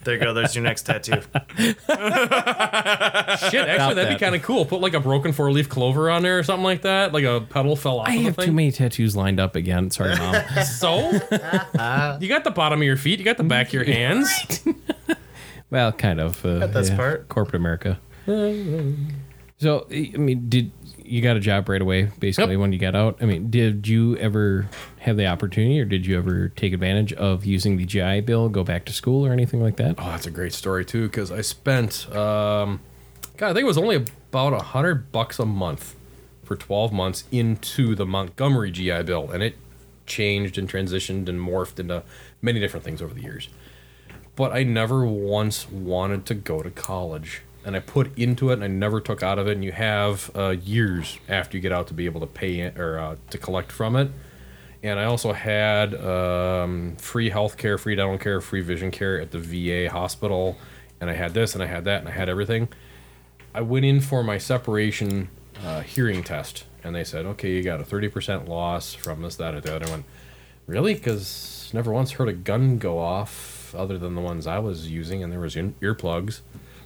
Speaker 3: There you go. There's your next tattoo.
Speaker 4: Shit, actually, that'd be
Speaker 1: that.
Speaker 4: kind of cool. Put like a broken four leaf clover on there or something like that. Like a petal fell off
Speaker 1: I
Speaker 4: of the
Speaker 1: have
Speaker 4: thing.
Speaker 1: too many tattoos lined up again. Sorry, mom.
Speaker 4: So, you got the bottom of your feet, you got the back of your hands.
Speaker 1: well, kind of. Uh,
Speaker 3: this part.
Speaker 1: Corporate America. so, I mean, did you got a job right away? Basically,
Speaker 4: Yep.
Speaker 1: when you got out. I mean, did you ever have the opportunity, or did you ever take advantage of using the GI Bill, go back to school, or anything like that?
Speaker 4: Oh, that's a great story too, because I spent, um, God, I think it was only about a hundred bucks a month for twelve months into the Montgomery GI Bill, and it changed and transitioned and morphed into many different things over the years. But I never once wanted to go to college, and I put into it, and I never took out of it. And you have uh, years after you get out to be able to pay it or uh, to collect from it. And I also had um, free health care, free dental care, free vision care at the VA hospital. And I had this and I had that and I had everything. I went in for my separation uh, hearing test. And they said, okay, you got a 30% loss from this, that, or the other one. Really? Because never once heard a gun go off other than the ones I was using. And there was earplugs.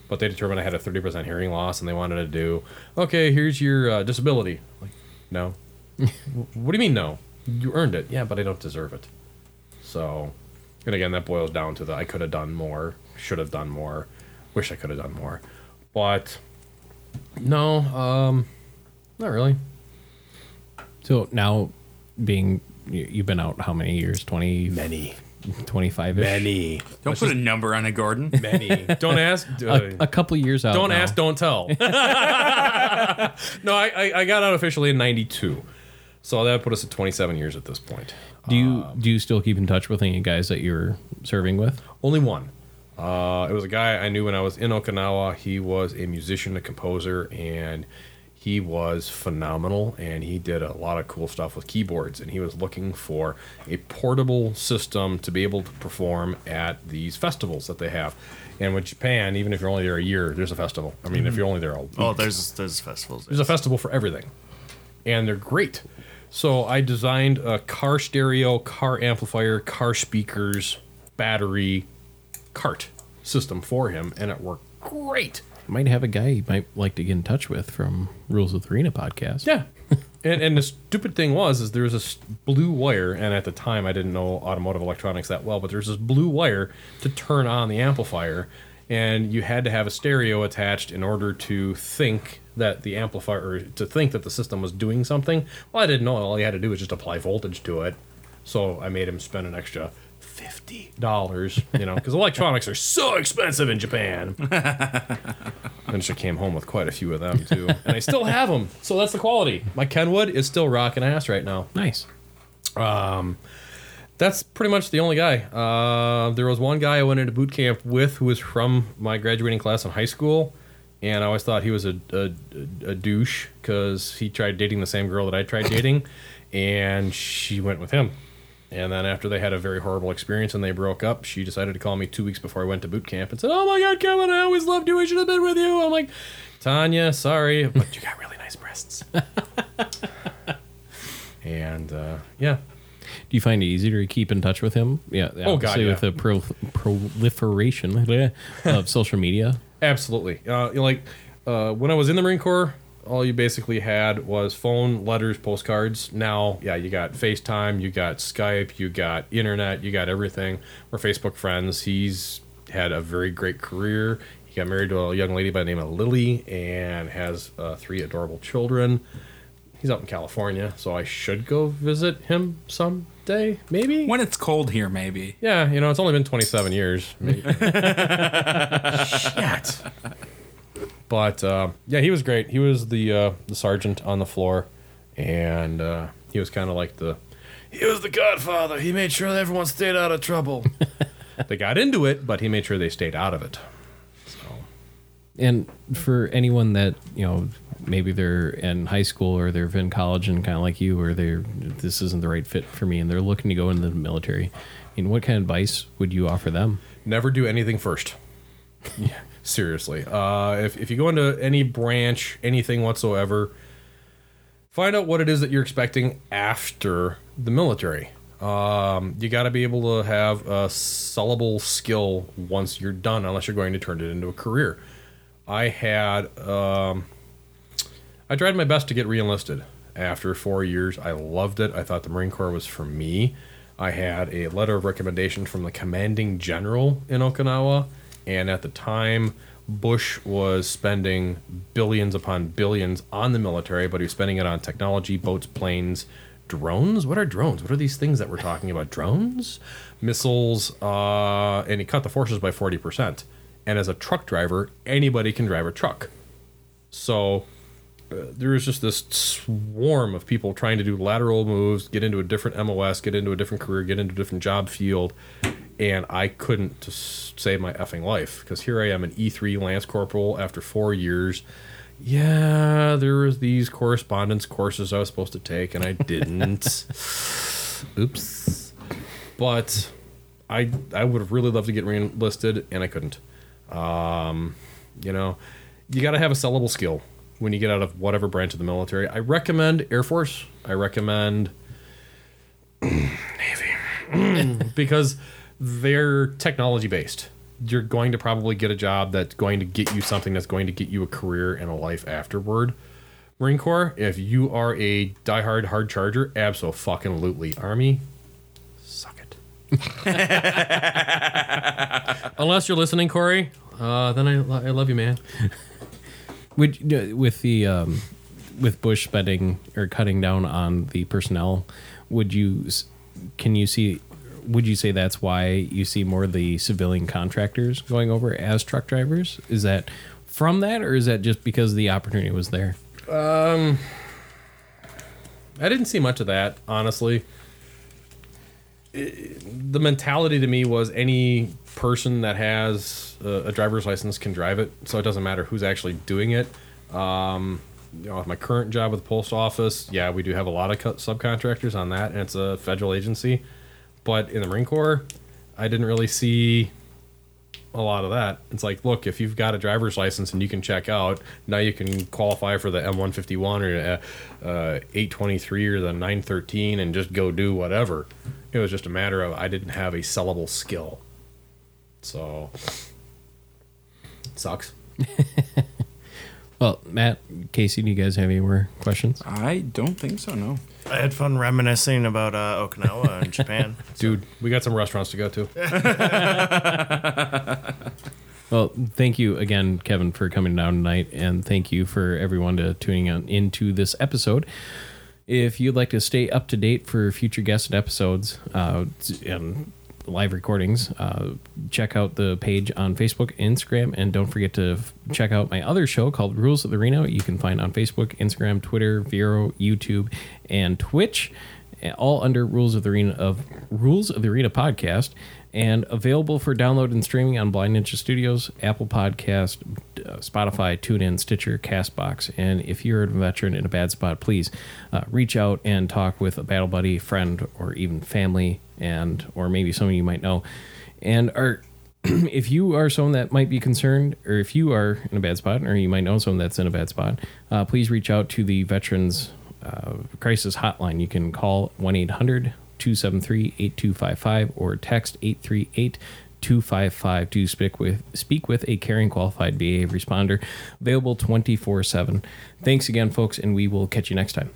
Speaker 4: But they determined I had a 30% hearing loss and they wanted to do, okay, here's your uh, disability. Like, no. what do you mean, no? You earned it. Yeah, but I don't deserve it. So, and again, that boils down to the I could have done more, should have done more, wish I could have done more. But, no, um, not really.
Speaker 1: So now, being you- you've been out how many years? Twenty,
Speaker 4: Many.
Speaker 1: Twenty-five.
Speaker 4: Many.
Speaker 2: Don't put a number on a Gordon.
Speaker 4: Many. don't ask.
Speaker 1: A, a couple years out.
Speaker 4: don't
Speaker 1: now.
Speaker 4: ask, don't tell. no, I, I, I got out officially in 92. So that put us at 27 years at this point.
Speaker 1: Do you do you still keep in touch with any guys that you're serving with?
Speaker 4: Only one. Uh, it was a guy I knew when I was in Okinawa. He was a musician, a composer, and he was phenomenal. And he did a lot of cool stuff with keyboards. And he was looking for a portable system to be able to perform at these festivals that they have. And with Japan, even if you're only there a year, there's a festival. I mean, if mm-hmm. you're only there a oh, week,
Speaker 3: Oh, there's there's festivals.
Speaker 4: there's a festival for everything, and they're great. So I designed a car stereo, car amplifier, car speakers, battery, cart system for him, and it worked great.
Speaker 1: Might have a guy you might like to get in touch with from Rules of Arena podcast.
Speaker 4: Yeah. and and the stupid thing was is there was this blue wire, and at the time I didn't know automotive electronics that well, but there's this blue wire to turn on the amplifier, and you had to have a stereo attached in order to think that the amplifier or to think that the system was doing something. Well, I didn't know. All you had to do was just apply voltage to it. So I made him spend an extra fifty dollars, you know, because electronics are so expensive in Japan. And she came home with quite a few of them too, and I still have them. So that's the quality. My Kenwood is still rocking ass right now.
Speaker 1: Nice.
Speaker 4: Um, That's pretty much the only guy. Uh, there was one guy I went into boot camp with who was from my graduating class in high school, and I always thought he was a, a, a douche because he tried dating the same girl that I tried dating, and she went with him. And then after they had a very horrible experience and they broke up, she decided to call me two weeks before I went to boot camp and said, "Oh my God, Kevin, I always loved you. I should have been with you." I'm like, Tanya, sorry, but you got really nice breasts. and uh, yeah,
Speaker 1: Do you find it easier to keep in touch with him? Yeah.
Speaker 4: Oh, God, yeah.
Speaker 1: With the pro- proliferation of social media.
Speaker 4: Absolutely. Uh, you know, like uh, when I was in the Marine Corps, all you basically had was phone, letters, postcards. Now, yeah, you got FaceTime, you got Skype, you got internet, you got everything. We're Facebook friends. He's had a very great career. He got married to a young lady by the name of Lily and has uh, three adorable children. He's out in California, so I should go visit him someday, maybe.
Speaker 2: When it's cold here, maybe.
Speaker 4: Yeah, you know, it's only been 27 years. Shit. But uh, yeah, he was great. He was the uh, the sergeant on the floor, and uh, he was kind of like the he was the godfather. He made sure that everyone stayed out of trouble. they got into it, but he made sure they stayed out of it. So
Speaker 1: And for anyone that you know, maybe they're in high school or they're in college and kind of like you, or they're this isn't the right fit for me, and they're looking to go into the military. I mean, what kind of advice would you offer them?
Speaker 4: Never do anything first. yeah, seriously. Uh, if, if you go into any branch, anything whatsoever, find out what it is that you're expecting after the military. Um, you got to be able to have a sellable skill once you're done, unless you're going to turn it into a career. I had, um, I tried my best to get reenlisted after four years. I loved it. I thought the Marine Corps was for me. I had a letter of recommendation from the commanding general in Okinawa, and at the time, Bush was spending billions upon billions on the military, but he was spending it on technology, boats, planes, drones. What are drones? What are these things that we're talking about? Drones, missiles, uh, and he cut the forces by 40%. And as a truck driver, anybody can drive a truck. So uh, there was just this swarm of people trying to do lateral moves, get into a different MOS, get into a different career, get into a different job field, and I couldn't to save my effing life because here I am, an E3 Lance Corporal after four years. Yeah, there was these correspondence courses I was supposed to take, and I didn't. Oops. But I I would have really loved to get re-enlisted, and I couldn't. Um, you know, you got to have a sellable skill when you get out of whatever branch of the military. I recommend Air Force. I recommend Navy because they're technology based. You're going to probably get a job that's going to get you something that's going to get you a career and a life afterward. Marine Corps, if you are a diehard hard charger, absolutely. Army, suck it. Unless you're listening, Corey, uh, then I, I love you, man.
Speaker 1: Would uh, with the um, with Bush spending or cutting down on the personnel, would you can you see? Would you say that's why you see more of the civilian contractors going over as truck drivers? Is that from that, or is that just because the opportunity was there?
Speaker 4: I didn't see much of that, honestly. The mentality to me was any person that has a, driver's license can drive it, so it doesn't matter who's actually doing it. Um, you know, with my current job with the post office, yeah, we do have a lot of co- subcontractors on that, and it's a federal agency. But in the Marine Corps, I didn't really see a lot of that. It's like, look, if you've got a driver's license and you can check out, now you can qualify for the M151 or uh, uh, 823 or the 913 and just go do whatever. It was just a matter of I didn't have a sellable skill. So, sucks.
Speaker 1: Well, Matt, Casey, do you guys have any more questions?
Speaker 2: I don't think so. No.
Speaker 3: I had fun reminiscing about uh, Okinawa and Japan.
Speaker 4: Dude, we got some restaurants to go to.
Speaker 1: Well, thank you again, Kevin, for coming down tonight, and thank you for everyone to tuning in into this episode. If you'd like to stay up to date for future guest and episodes uh, and live recordings, uh, check out the page on Facebook, Instagram, and don't forget to f- check out my other show called Rules of the Arena. You can find on Facebook, Instagram, Twitter, Vero, YouTube, and Twitch, all under Rules of the Arena of Rules of the Arena podcast, and available for download and streaming on Blind Ninja Studios, Apple Podcast, uh, Spotify, TuneIn, Stitcher, Castbox. And if you're a veteran in a bad spot, please uh, reach out and talk with a battle buddy, friend, or even family, and or maybe someone you might know. And are if you are someone that might be concerned, or if you are in a bad spot, or you might know someone that's in a bad spot, uh, please reach out to the Veterans uh, Crisis Hotline. You can call 1 800 273 8255 or text 838 255 to speak with, speak with a caring qualified VA responder. Available 24 7. Thanks again, folks, and we will catch you next time.